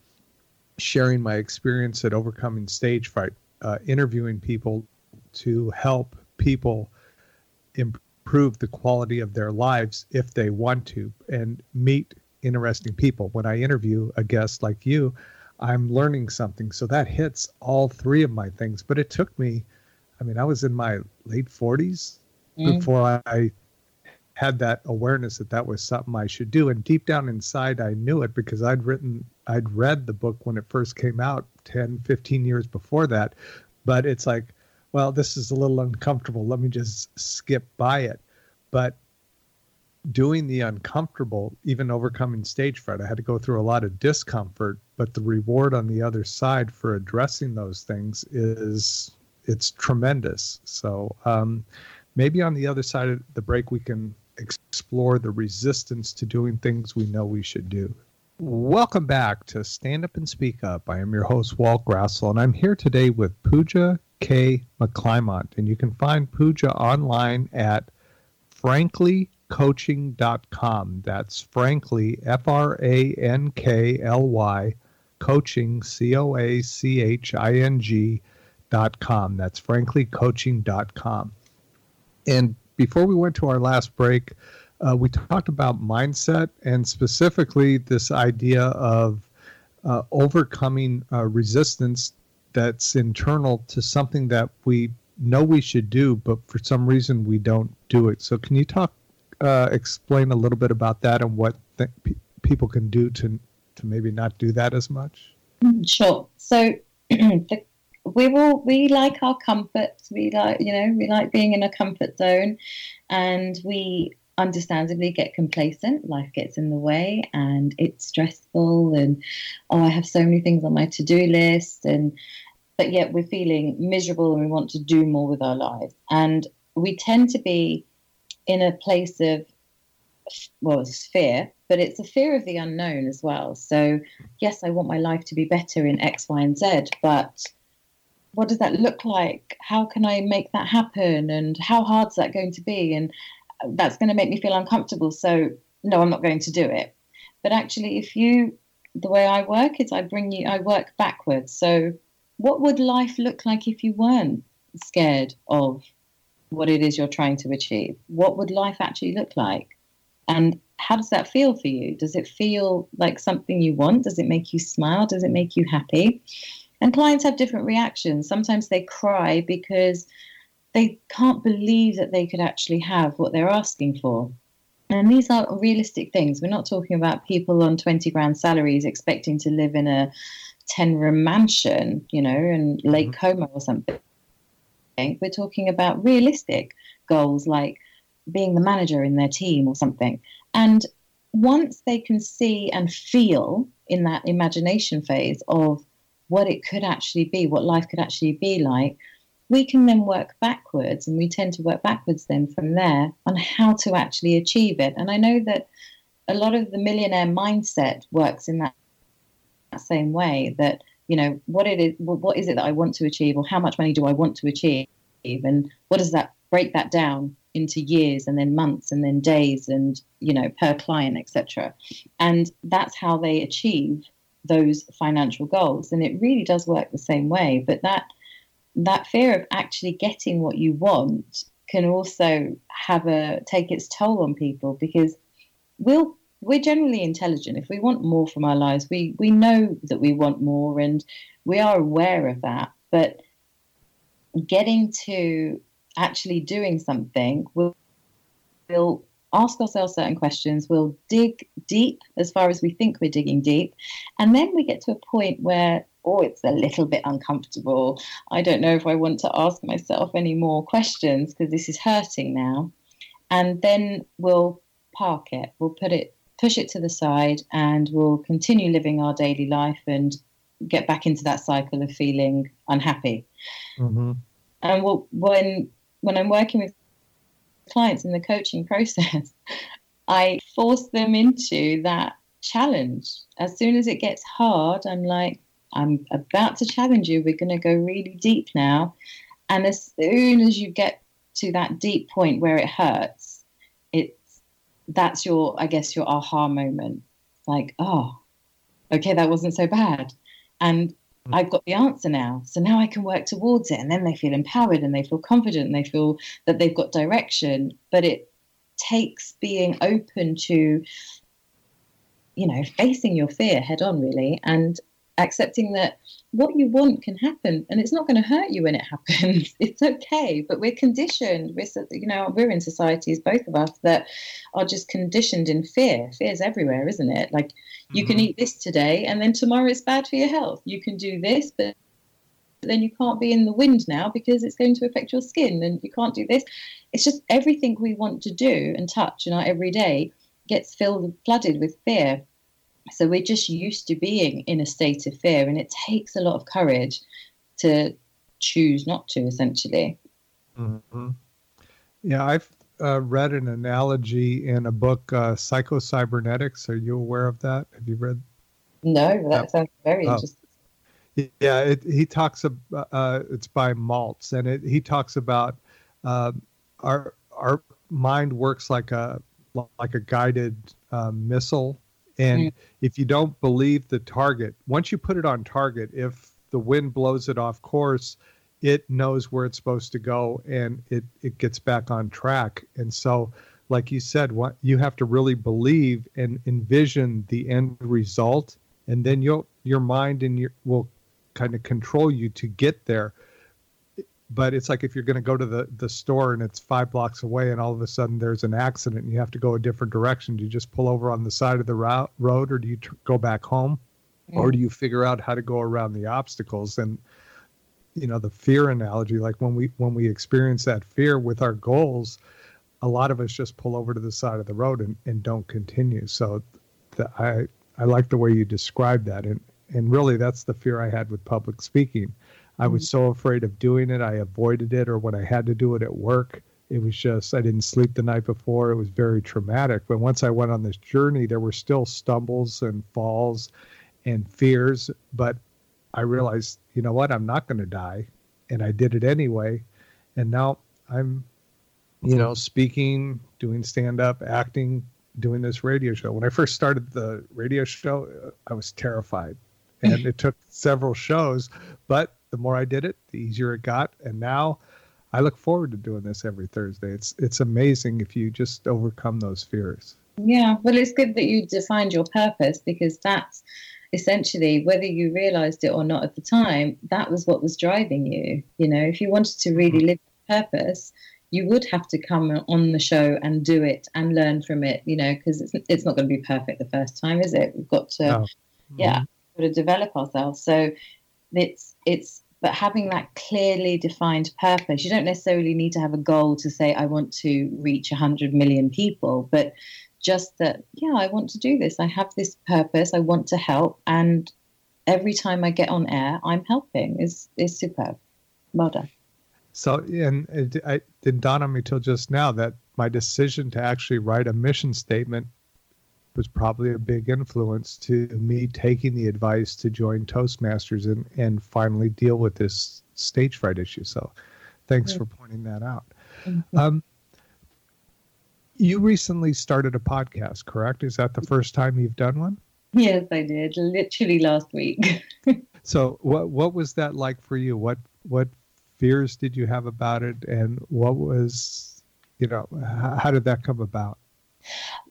[SPEAKER 2] sharing my experience at overcoming stage fright uh, interviewing people to help people improve the quality of their lives if they want to and meet interesting people. When I interview a guest like you, I'm learning something. So that hits all three of my things. But it took me, I mean, I was in my late 40s mm. before I had that awareness that that was something I should do. And deep down inside, I knew it because I'd written, I'd read the book when it first came out 10, 15 years before that. But it's like, well, this is a little uncomfortable. Let me just skip by it. But doing the uncomfortable, even overcoming stage fright, I had to go through a lot of discomfort. But the reward on the other side for addressing those things is it's tremendous. So um, maybe on the other side of the break, we can explore the resistance to doing things we know we should do. Welcome back to Stand Up and Speak Up. I am your host, Walt Grassl, and I'm here today with Pooja K. McClymont. And you can find Pooja online at franklycoaching.com. That's frankly, F R A N K L Y, coaching, C O A C H I N G dot com. That's franklycoaching.com. And before we went to our last break, uh, we talked about mindset and specifically this idea of uh, overcoming uh, resistance that's internal to something that we know we should do, but for some reason we don't do it. So, can you talk, uh, explain a little bit about that and what th- pe- people can do to to maybe not do that as much?
[SPEAKER 1] Sure. So, the, we will we like our comforts. We like you know we like being in a comfort zone, and we understandably get complacent. Life gets in the way and it's stressful and oh I have so many things on my to-do list and but yet we're feeling miserable and we want to do more with our lives. And we tend to be in a place of well, it's fear, but it's a fear of the unknown as well. So, yes, I want my life to be better in X, Y, and Z, but what does that look like? How can I make that happen? And how hard is that going to be? And that's going to make me feel uncomfortable. So, no, I'm not going to do it. But actually, if you, the way I work is I bring you, I work backwards. So, what would life look like if you weren't scared of what it is you're trying to achieve? What would life actually look like? And how does that feel for you? Does it feel like something you want? Does it make you smile? Does it make you happy? And clients have different reactions. Sometimes they cry because they can't believe that they could actually have what they're asking for. And these are realistic things. We're not talking about people on 20 grand salaries expecting to live in a 10 room mansion, you know, in Lake mm-hmm. Como or something. We're talking about realistic goals like being the manager in their team or something. And once they can see and feel in that imagination phase of what it could actually be, what life could actually be like, we can then work backwards, and we tend to work backwards then from there on how to actually achieve it. And I know that a lot of the millionaire mindset works in that, that same way that you know what it is what is it that i want to achieve or how much money do i want to achieve and what does that break that down into years and then months and then days and you know per client etc and that's how they achieve those financial goals and it really does work the same way but that that fear of actually getting what you want can also have a take its toll on people because we'll we're generally intelligent. If we want more from our lives we we know that we want more and we are aware of that. But getting to actually doing something will will ask ourselves certain questions we'll dig deep as far as we think we're digging deep and then we get to a point where oh, it's a little bit uncomfortable. I don't know if I want to ask myself any more questions because this is hurting now. And then we'll park it, we'll put it, push it to the side, and we'll continue living our daily life and get back into that cycle of feeling unhappy. Mm-hmm. And we'll, when when I'm working with clients in the coaching process, I force them into that challenge. As soon as it gets hard, I'm like, I'm about to challenge you. We're going to go really deep now. And as soon as you get to that deep point where it hurts, it's that's your, I guess, your aha moment. Like, oh, okay, that wasn't so bad. And mm. I've got the answer now. So now I can work towards it. And then they feel empowered and they feel confident and they feel that they've got direction. But it takes being open to, you know, facing your fear head on, really, and accepting that what you want can happen and it's not going to hurt you when it happens. It's okay but we're conditioned we're you know we're in societies both of us that are just conditioned in fear. Fear's everywhere isn't it? Like you mm-hmm. can eat this today and then tomorrow it's bad for your health. You can do this but then you can't be in the wind now because it's going to affect your skin and you can't do this. It's just everything we want to do and touch in our everyday gets filled flooded with fear so we're just used to being in a state of fear, and it takes a lot of courage to choose not to, essentially.
[SPEAKER 2] Mm-hmm. Yeah, I've uh, read an analogy in a book, uh, Psycho-Cybernetics. Are you aware of that? Have you read
[SPEAKER 1] No, that sounds very oh. interesting.
[SPEAKER 2] Yeah, it, he talks about uh, it's by Maltz, and it, he talks about uh, our our mind works like a like a guided uh, missile, and mm. if you don't believe the target, once you put it on target, if the wind blows it off course, it knows where it's supposed to go, and it it gets back on track. And so, like you said, what you have to really believe and envision the end result, and then you'll your mind and your will kind of control you to get there. But it's like if you're going to go to the, the store and it's five blocks away and all of a sudden there's an accident and you have to go a different direction. Do you just pull over on the side of the route, road or do you tr- go back home? Mm. Or do you figure out how to go around the obstacles? And, you know, the fear analogy, like when we when we experience that fear with our goals, a lot of us just pull over to the side of the road and, and don't continue. So the, I I like the way you described that. And and really that's the fear I had with public speaking. I was mm-hmm. so afraid of doing it, I avoided it, or when I had to do it at work, it was just I didn't sleep the night before. It was very traumatic. But once I went on this journey, there were still stumbles and falls and fears, but I realized, you know what, I'm not going to die, and I did it anyway. And now I'm, you know, speaking, doing stand up, acting, doing this radio show. When I first started the radio show, I was terrified and it took several shows, but the more I did it, the easier it got. And now I look forward to doing this every Thursday. It's it's amazing if you just overcome those fears.
[SPEAKER 1] Yeah, well, it's good that you defined your purpose because that's essentially whether you realized it or not at the time. That was what was driving you. You know, if you wanted to really mm-hmm. live purpose, you would have to come on the show and do it and learn from it. You know, because it's it's not going to be perfect the first time, is it? We've got to, no. yeah. Mm-hmm to develop ourselves. So it's it's but having that clearly defined purpose. You don't necessarily need to have a goal to say I want to reach 100 million people, but just that yeah, I want to do this. I have this purpose. I want to help and every time I get on air, I'm helping. is is superb. Well done.
[SPEAKER 2] So, and it, it didn't dawn on me till just now that my decision to actually write a mission statement was probably a big influence to me taking the advice to join Toastmasters and, and finally deal with this stage fright issue. So thanks for pointing that out. Um, you recently started a podcast, correct? Is that the first time you've done one?
[SPEAKER 1] Yes, I did. Literally last week.
[SPEAKER 2] so what what was that like for you? What what fears did you have about it and what was you know how did that come about?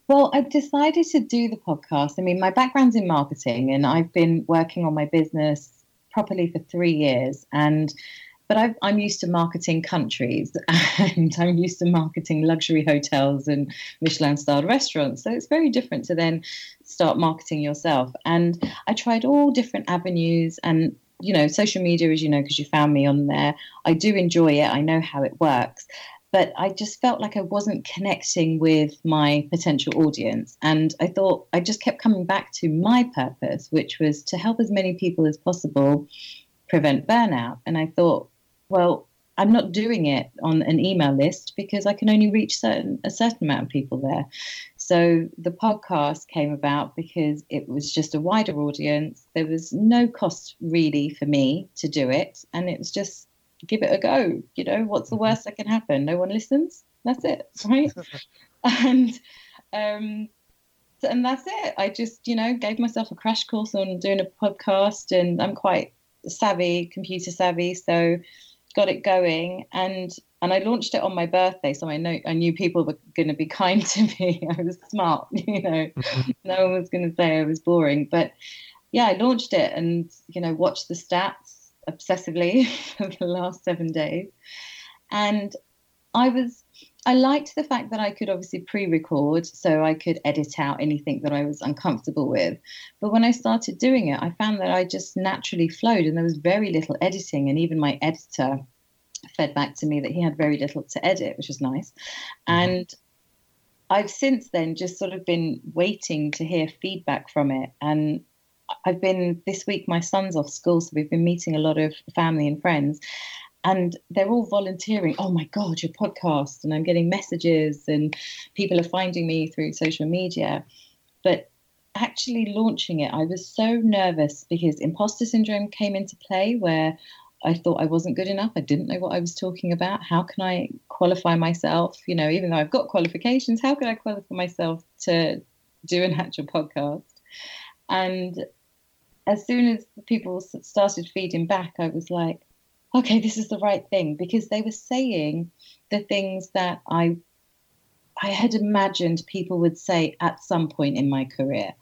[SPEAKER 1] Well, I've decided to do the podcast. I mean, my background's in marketing, and I've been working on my business properly for three years. And but i am used to marketing countries, and I'm used to marketing luxury hotels and Michelin-starred restaurants. So it's very different to then start marketing yourself. And I tried all different avenues, and you know, social media, as you know, because you found me on there. I do enjoy it. I know how it works but I just felt like I wasn't connecting with my potential audience. And I thought I just kept coming back to my purpose, which was to help as many people as possible prevent burnout. And I thought, well, I'm not doing it on an email list because I can only reach certain a certain amount of people there. So the podcast came about because it was just a wider audience. There was no cost really for me to do it, and it was just give it a go. You know, what's the worst that can happen? No one listens. That's it, right? and um, and that's it. I just, you know, gave myself a crash course on doing a podcast, and I'm quite savvy, computer savvy, so got it going. And and I launched it on my birthday, so I know I knew people were going to be kind to me. I was smart, you know. No one was going to say I was boring, but yeah, I launched it and you know watched the stats obsessively for the last seven days. And I was, I liked the fact that I could obviously pre record so I could edit out anything that I was uncomfortable with. But when I started doing it, I found that I just naturally flowed and there was very little editing. And even my editor fed back to me that he had very little to edit, which was nice. Mm-hmm. And I've since then just sort of been waiting to hear feedback from it. And I've been this week. My son's off school, so we've been meeting a lot of family and friends, and they're all volunteering. Oh my God, your podcast! And I'm getting messages, and people are finding me through social media. But actually launching it, I was so nervous because imposter syndrome came into play where I thought I wasn't good enough. I didn't know what I was talking about. How can I qualify myself? You know, even though I've got qualifications, how can I qualify myself to do an actual podcast? And as soon as people started feeding back, I was like, okay, this is the right thing because they were saying the things that I I had imagined people would say at some point in my career.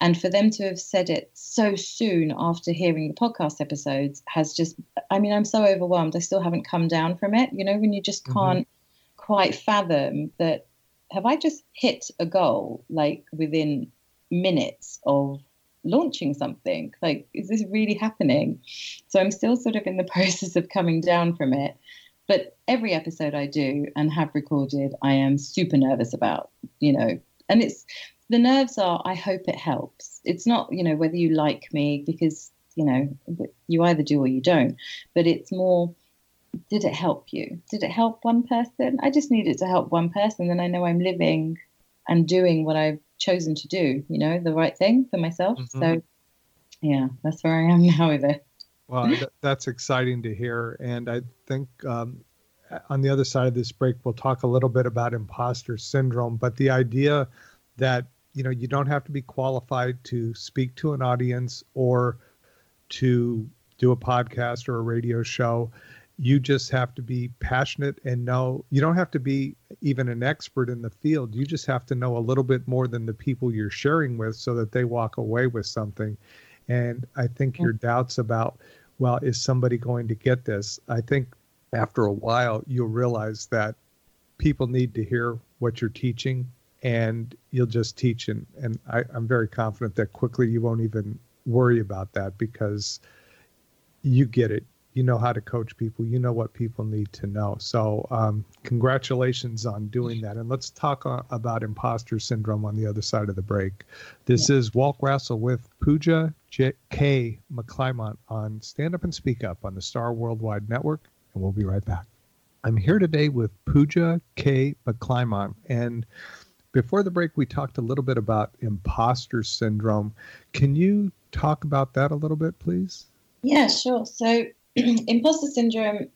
[SPEAKER 1] And for them to have said it so soon after hearing the podcast episodes has just, I mean, I'm so overwhelmed. I still haven't come down from it. You know, when you just mm-hmm. can't mm-hmm. quite fathom that, have I just hit a goal like within minutes of launching something? Like, is this really happening? So I'm still sort of in the process of coming down from it. But every episode I do and have recorded, I am super nervous about, you know, and it's the nerves are, I hope it helps. It's not, you know, whether you like me because, you know, you either do or you don't, but it's more, did it help you? Did it help one person? I just need it to help one person. Then I know I'm living and doing what I've chosen to do, you know, the right thing for myself. Mm-hmm. So, yeah, that's where I am now with it.
[SPEAKER 2] Well, that's exciting to hear. And I think um, on the other side of this break, we'll talk a little bit about imposter syndrome. But the idea that you know you don't have to be qualified to speak to an audience or to do a podcast or a radio show you just have to be passionate and know you don't have to be even an expert in the field you just have to know a little bit more than the people you're sharing with so that they walk away with something and I think mm. your doubts about, well, is somebody going to get this? I think after a while, you'll realize that people need to hear what you're teaching and you'll just teach. And, and I, I'm very confident that quickly you won't even worry about that because you get it you know how to coach people. You know what people need to know. So um, congratulations on doing that. And let's talk uh, about imposter syndrome on the other side of the break. This is Walt Grassl with Pooja J- K. McClymont on Stand Up and Speak Up on the Star Worldwide Network. And we'll be right back. I'm here today with Pooja K. McClymont. And before the break we talked a little bit about imposter syndrome. Can you talk about that a little bit please?
[SPEAKER 1] Yeah, sure. So imposter syndrome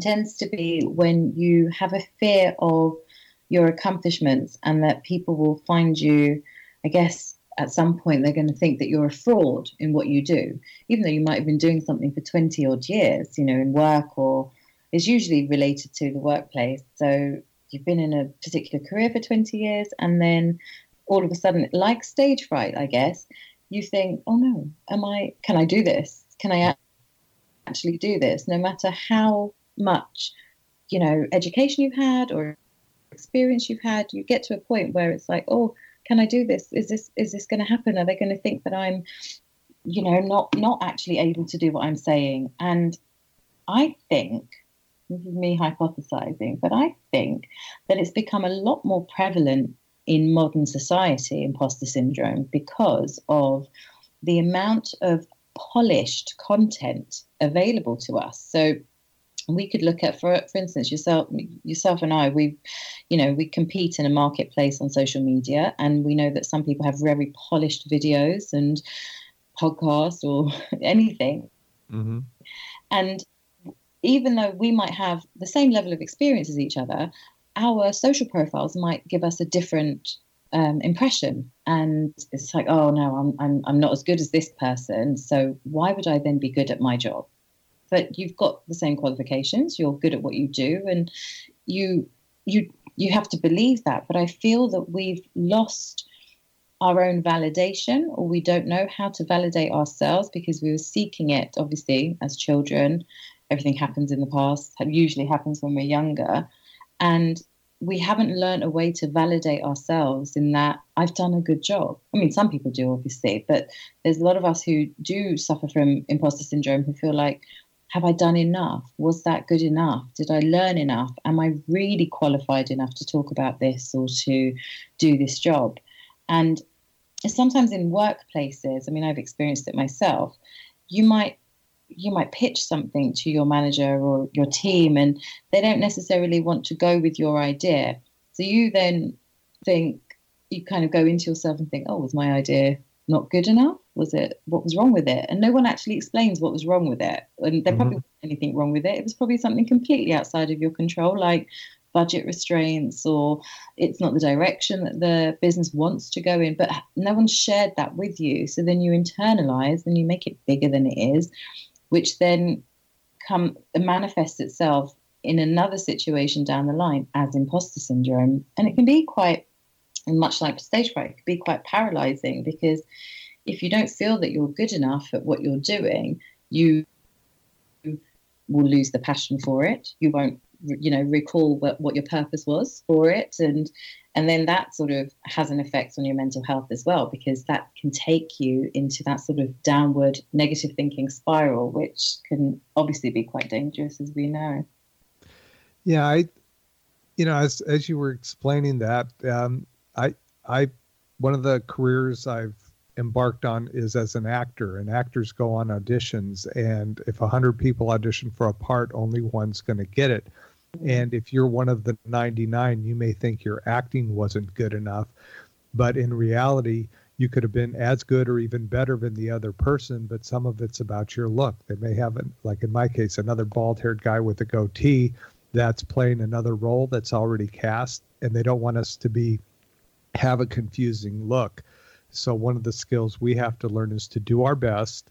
[SPEAKER 1] tends to be when you have a fear of your accomplishments and that people will find you, I guess, at some point they're going to think that you're a fraud in what you do, even though you might have been doing something for 20 odd years, you know, in work or is usually related to the workplace. So you've been in a particular career for 20 years and then all of a sudden, like stage fright, I guess, you think, oh no, am I, can I do this? Can I actually do this, no matter how much, you know, education you've had or experience you've had, you get to a point where it's like, oh, can I do this? Is this is this going to happen? Are they going to think that I'm, you know, not not actually able to do what I'm saying? And I think this is me hypothesizing, but I think that it's become a lot more prevalent in modern society, imposter syndrome, because of the amount of polished content available to us. So we could look at for for instance yourself yourself and I we you know we compete in a marketplace on social media and we know that some people have very polished videos and podcasts or anything mm-hmm. and even though we might have the same level of experience as each other our social profiles might give us a different um, impression. And it's like, oh no, I'm, I'm, I'm not as good as this person. So why would I then be good at my job? But you've got the same qualifications. You're good at what you do, and you you you have to believe that. But I feel that we've lost our own validation, or we don't know how to validate ourselves because we were seeking it. Obviously, as children, everything happens in the past. Usually happens when we're younger, and we haven't learned a way to validate ourselves in that I've done a good job. I mean, some people do, obviously, but there's a lot of us who do suffer from imposter syndrome who feel like, have I done enough? Was that good enough? Did I learn enough? Am I really qualified enough to talk about this or to do this job? And sometimes in workplaces, I mean, I've experienced it myself, you might you might pitch something to your manager or your team and they don't necessarily want to go with your idea so you then think you kind of go into yourself and think, oh, was my idea not good enough? Was it what was wrong with it? And no one actually explains what was wrong with it. And there mm-hmm. probably wasn't anything wrong with it. It was probably something completely outside of your control, like budget restraints or it's not the direction that the business wants to go in. But no one shared that with you. So then you internalize and you make it bigger than it is, which then come manifests itself in another situation down the line as imposter syndrome. And it can be quite much like stage fright, it can be quite paralyzing because if you don't feel that you're good enough at what you're doing, you will lose the passion for it. You won't, you know, recall what, what your purpose was for it, and and then that sort of has an effect on your mental health as well because that can take you into that sort of downward negative thinking spiral, which can obviously be quite dangerous, as we know.
[SPEAKER 2] Yeah, I, you know, as as you were explaining that, um, I I one of the careers I've embarked on is as an actor and actors go on auditions and if 100 people audition for a part only one's going to get it. And if you're one of the 99 you may think your acting wasn't good enough but in reality you could have been as good or even better than the other person but some of it's about your look they may have like in my case another bald haired guy with a goatee that's playing another role that's already cast and they don't want us to be have a confusing look. So, one of the skills we have to learn is to do our best.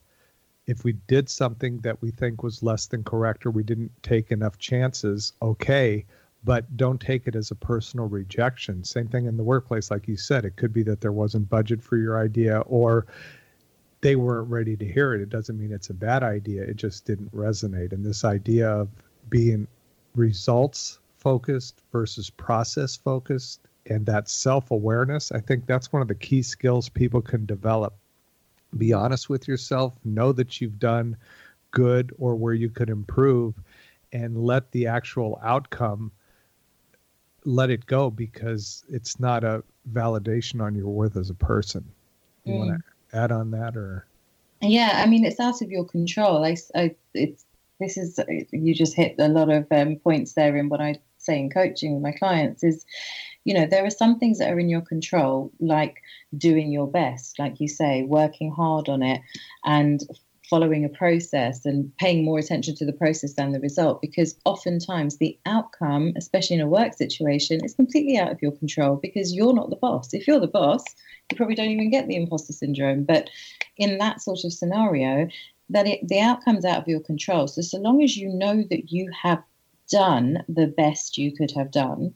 [SPEAKER 2] If we did something that we think was less than correct or we didn't take enough chances, okay, but don't take it as a personal rejection. Same thing in the workplace, like you said, it could be that there wasn't budget for your idea or they weren't ready to hear it. It doesn't mean it's a bad idea, it just didn't resonate. And this idea of being results focused versus process focused and that self awareness, I think that's one of the key skills people can develop. Be honest with yourself, know that you've done good or where you could improve, and let the actual outcome let it go because it's not a validation on your worth as a person. You mm. want to add on that or?
[SPEAKER 1] Yeah, I mean, it's out of your control. I, I, it's this is you just hit a lot of um, points there in what I say in coaching with my clients is you know, there are some things that are in your control, like doing your best, like you say, working hard on it and following a process and paying more attention to the process than the result because oftentimes the outcome especially in a work situation is completely out of your control because you're not the boss. If you're the boss you probably don't even get the imposter syndrome. But in that sort of scenario that it, the outcome's out of your control. So so long as you know that you have done the best you could have done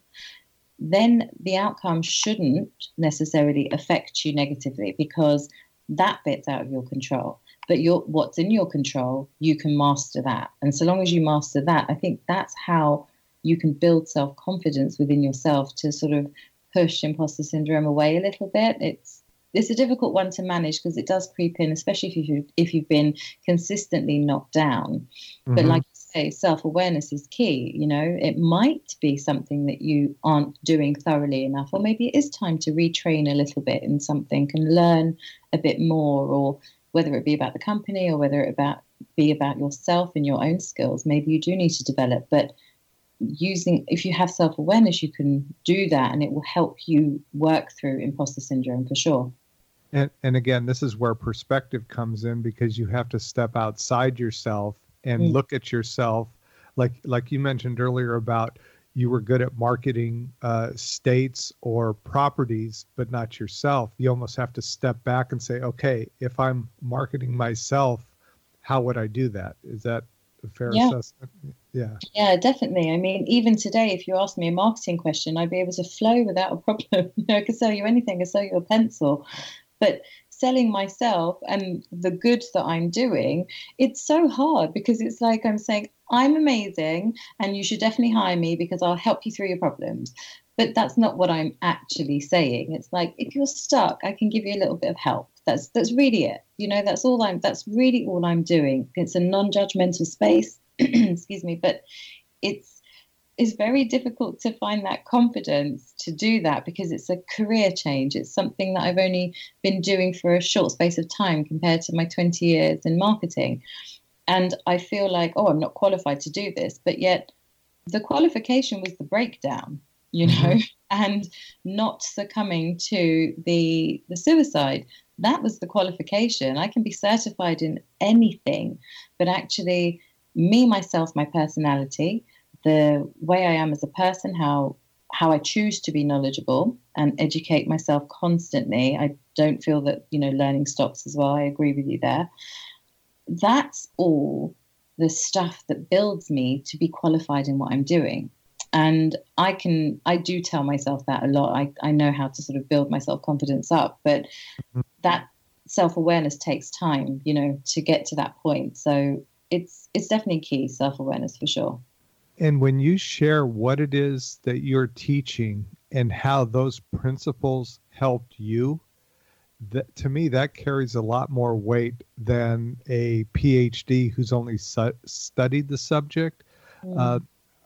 [SPEAKER 1] then the outcome shouldn't necessarily affect you negatively because that bit's out of your control. But your what's in your control, you can master that. And so long as you master that, I think that's how you can build self confidence within yourself to sort of push imposter syndrome away a little bit. It's it's a difficult one to manage because it does creep in, especially if you if you've been consistently knocked down. Mm-hmm. But like say self awareness is key. You know, it might be something that you aren't doing thoroughly enough, or maybe it is time to retrain a little bit in something and learn a bit more, or whether it be about the company or whether it about be about yourself and your own skills. Maybe you do need to develop, but using if you have self awareness, you can do that, and it will help you work through imposter syndrome for sure.
[SPEAKER 2] And, and again, this is where perspective comes in because you have to step outside yourself and mm. look at yourself. Like like you mentioned earlier about you were good at marketing uh, states or properties but not yourself. You almost have to step back and say okay if i'm marketing myself how would i do that? Is that a fair yeah. assessment? Yeah.
[SPEAKER 1] Yeah definitely. I mean even today if you ask me a marketing question i'd be able to flow without a problem. You know, i could sell you anything. I could sell you a pencil. But selling myself and the good that I'm doing, it's so hard because it's like I'm saying, I'm amazing and you should definitely hire me because I'll help you through your problems. But that's not what I'm actually saying. It's like if you're stuck, I can give you a little bit of help. That's that's really it. You know, that's all I'm that's really all I'm doing. It's a non-judgmental space. excuse me, but it's it's very difficult to find that confidence to do that because it's a career change. It's something that I've only been doing for a short space of time compared to my 20 years in marketing. And I feel like, oh, I'm not qualified to do this. But yet, the qualification was the breakdown. you know, mm-hmm. and not succumbing to the the suicide. That was the qualification. I can be certified in anything, but actually, me, myself, my personality, the way I am as a person, how how I choose to be knowledgeable and educate myself constantly. I don't feel that you know learning stops as well. I agree with you there. That's all the stuff that builds me to be qualified in what I'm doing. And I can, I do tell myself that a lot. I, I know how to sort of build my self confidence up, but mm-hmm. that self awareness takes time, you know, to get to that point. So it's it's definitely key self awareness for sure.
[SPEAKER 2] And when you share what it is that you're teaching and how those principles helped you, that to me that carries a lot more weight than a PhD who's only su- studied the subject. Mm. Uh,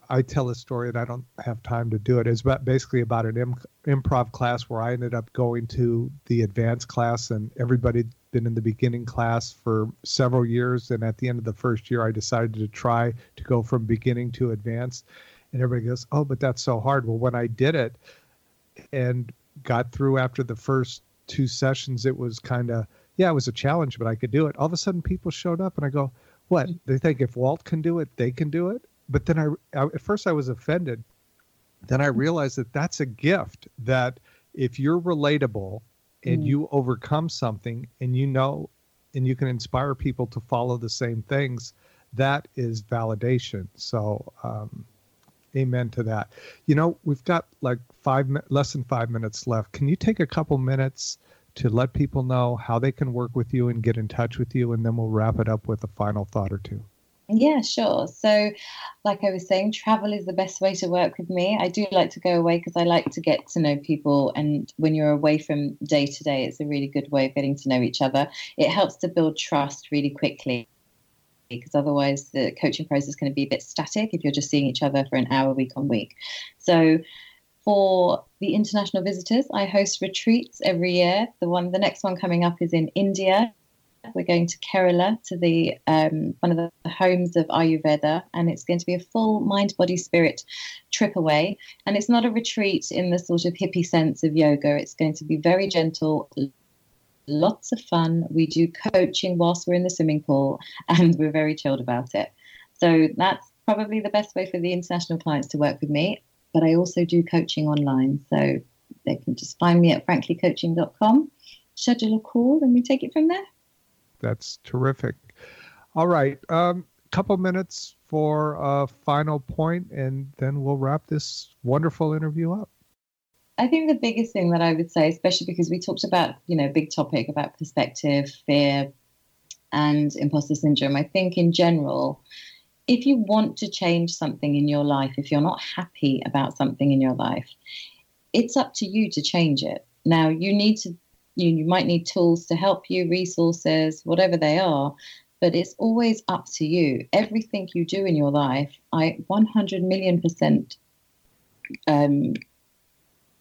[SPEAKER 2] I tell a story, and I don't have time to do it. It's about basically about an Im- improv class where I ended up going to the advanced class, and everybody been in the beginning class for several years. And at the end of the first year, I decided to try to go from beginning to advanced. And everybody goes, "Oh, but that's so hard." Well, when I did it and got through after the first two sessions, it was kind of yeah, it was a challenge, but I could do it. All of a sudden, people showed up, and I go, "What?" They think if Walt can do it, they can do it. But then I, I at first I was offended. Then I realized that that's a gift. That if you're relatable and mm. you overcome something, and you know, and you can inspire people to follow the same things, that is validation. So. Um, amen to that. You know, we've got like five less than five minutes left. Can you take a couple minutes to let people know how they can work with you and get in touch with you, and then we'll wrap it up with a final thought or two.
[SPEAKER 1] Yeah, sure. So, like I was saying, travel is the best way to work with me. I do like to go away because I like to get to know people. And when you're away from day to day, it's a really good way of getting to know each other. It helps to build trust really quickly because otherwise the coaching process is going to be a bit static if you're just seeing each other for an hour week on week. So for the international visitors, I host retreats every year. The one, the next one coming up is in India. We're going to Kerala to the um, one of the homes of Ayurveda, and it's going to be a full mind, body, spirit trip away. And it's not a retreat in the sort of hippie sense of yoga. It's going to be very gentle, lots of fun. We do coaching whilst we're in the swimming pool, and we're very chilled about it. So that's probably the best way for the international clients to work with me. But I also do coaching online, so they can just find me at franklycoaching.com, schedule a call, and we take it from there.
[SPEAKER 2] That's terrific. All right, um, couple minutes for a final point, and then we'll wrap this wonderful interview up.
[SPEAKER 1] I think the biggest thing that I would say, especially because we talked about, you know, big topic about perspective, fear, and imposter syndrome, I think in general, if you want to change something in your life, if you're not happy about something in your life, it's up to you to change it. Now, you need to, you, you might need tools to help you, resources, whatever they are, but it's always up to you. Everything you do in your life, I 100 million percent um,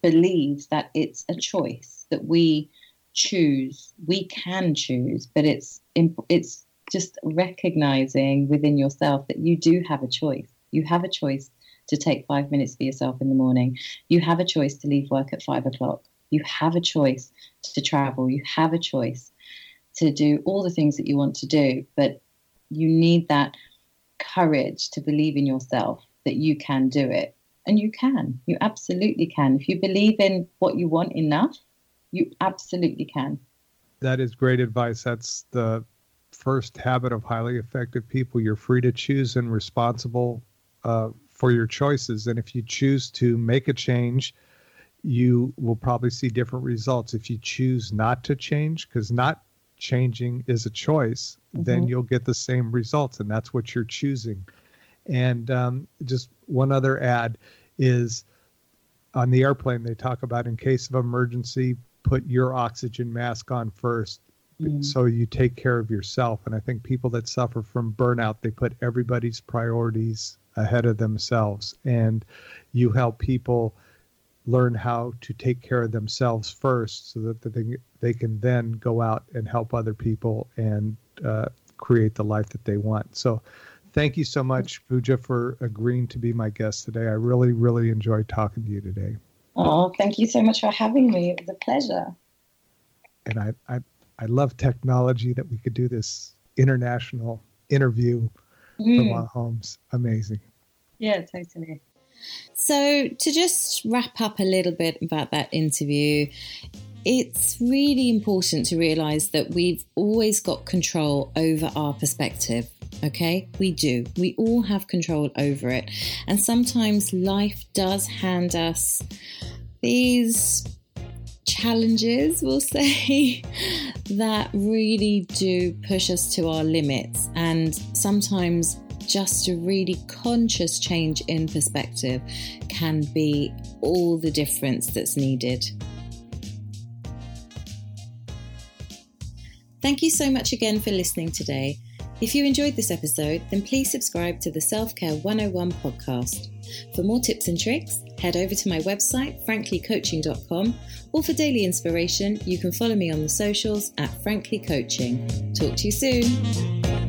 [SPEAKER 1] that it's a choice that we choose. We can choose, but it's it's just recognizing within yourself that you do have a choice. You have a choice to take five minutes for yourself in the morning. You have a choice to leave work at five o'clock. You have a choice to travel. You have a choice to do all the things that you want to do, but you need that courage to believe in yourself that you can do it and you can. You absolutely can. If you believe in what you want enough, you absolutely can.
[SPEAKER 2] That is great advice. That's the first habit of highly effective people. You're free to choose and responsible uh, for your choices. And if you choose to make a change, you will probably see different results. If you choose not to change, because not changing is a choice, mm-hmm. then you'll get the same results. And that's what you're choosing. And um, just one other ad is on the airplane, they talk about in case of emergency, put your oxygen mask on first mm. so you take care of yourself. And I think people that suffer from burnout, they put everybody's priorities ahead of themselves. And you help people learn how to take care of themselves first so that they, they can then go out and help other people and uh, create the life that they want. So thank you so much, Pooja, for agreeing to be my guest today. I really, really enjoyed talking to you today.
[SPEAKER 3] Oh, thank you so much for having me. It was a pleasure.
[SPEAKER 2] And I, I, I love technology that we could do this international interview mm. from our homes. Amazing.
[SPEAKER 3] Yeah, totally.
[SPEAKER 1] So, to just wrap up a little bit about that interview, it's really important to realize that we've always got control over our perspective. Okay, we do. We all have control over it. And sometimes life does hand us these challenges, we'll say, that really do push us to our limits. And sometimes just a really conscious change in perspective can be all the difference that's needed. Thank you so much again for listening today. If you enjoyed this episode, then please subscribe to the Self Care 101 podcast. For more tips and tricks, head over to my website, franklycoaching.com, or for daily inspiration, you can follow me on the socials at franklycoaching. Talk to you soon.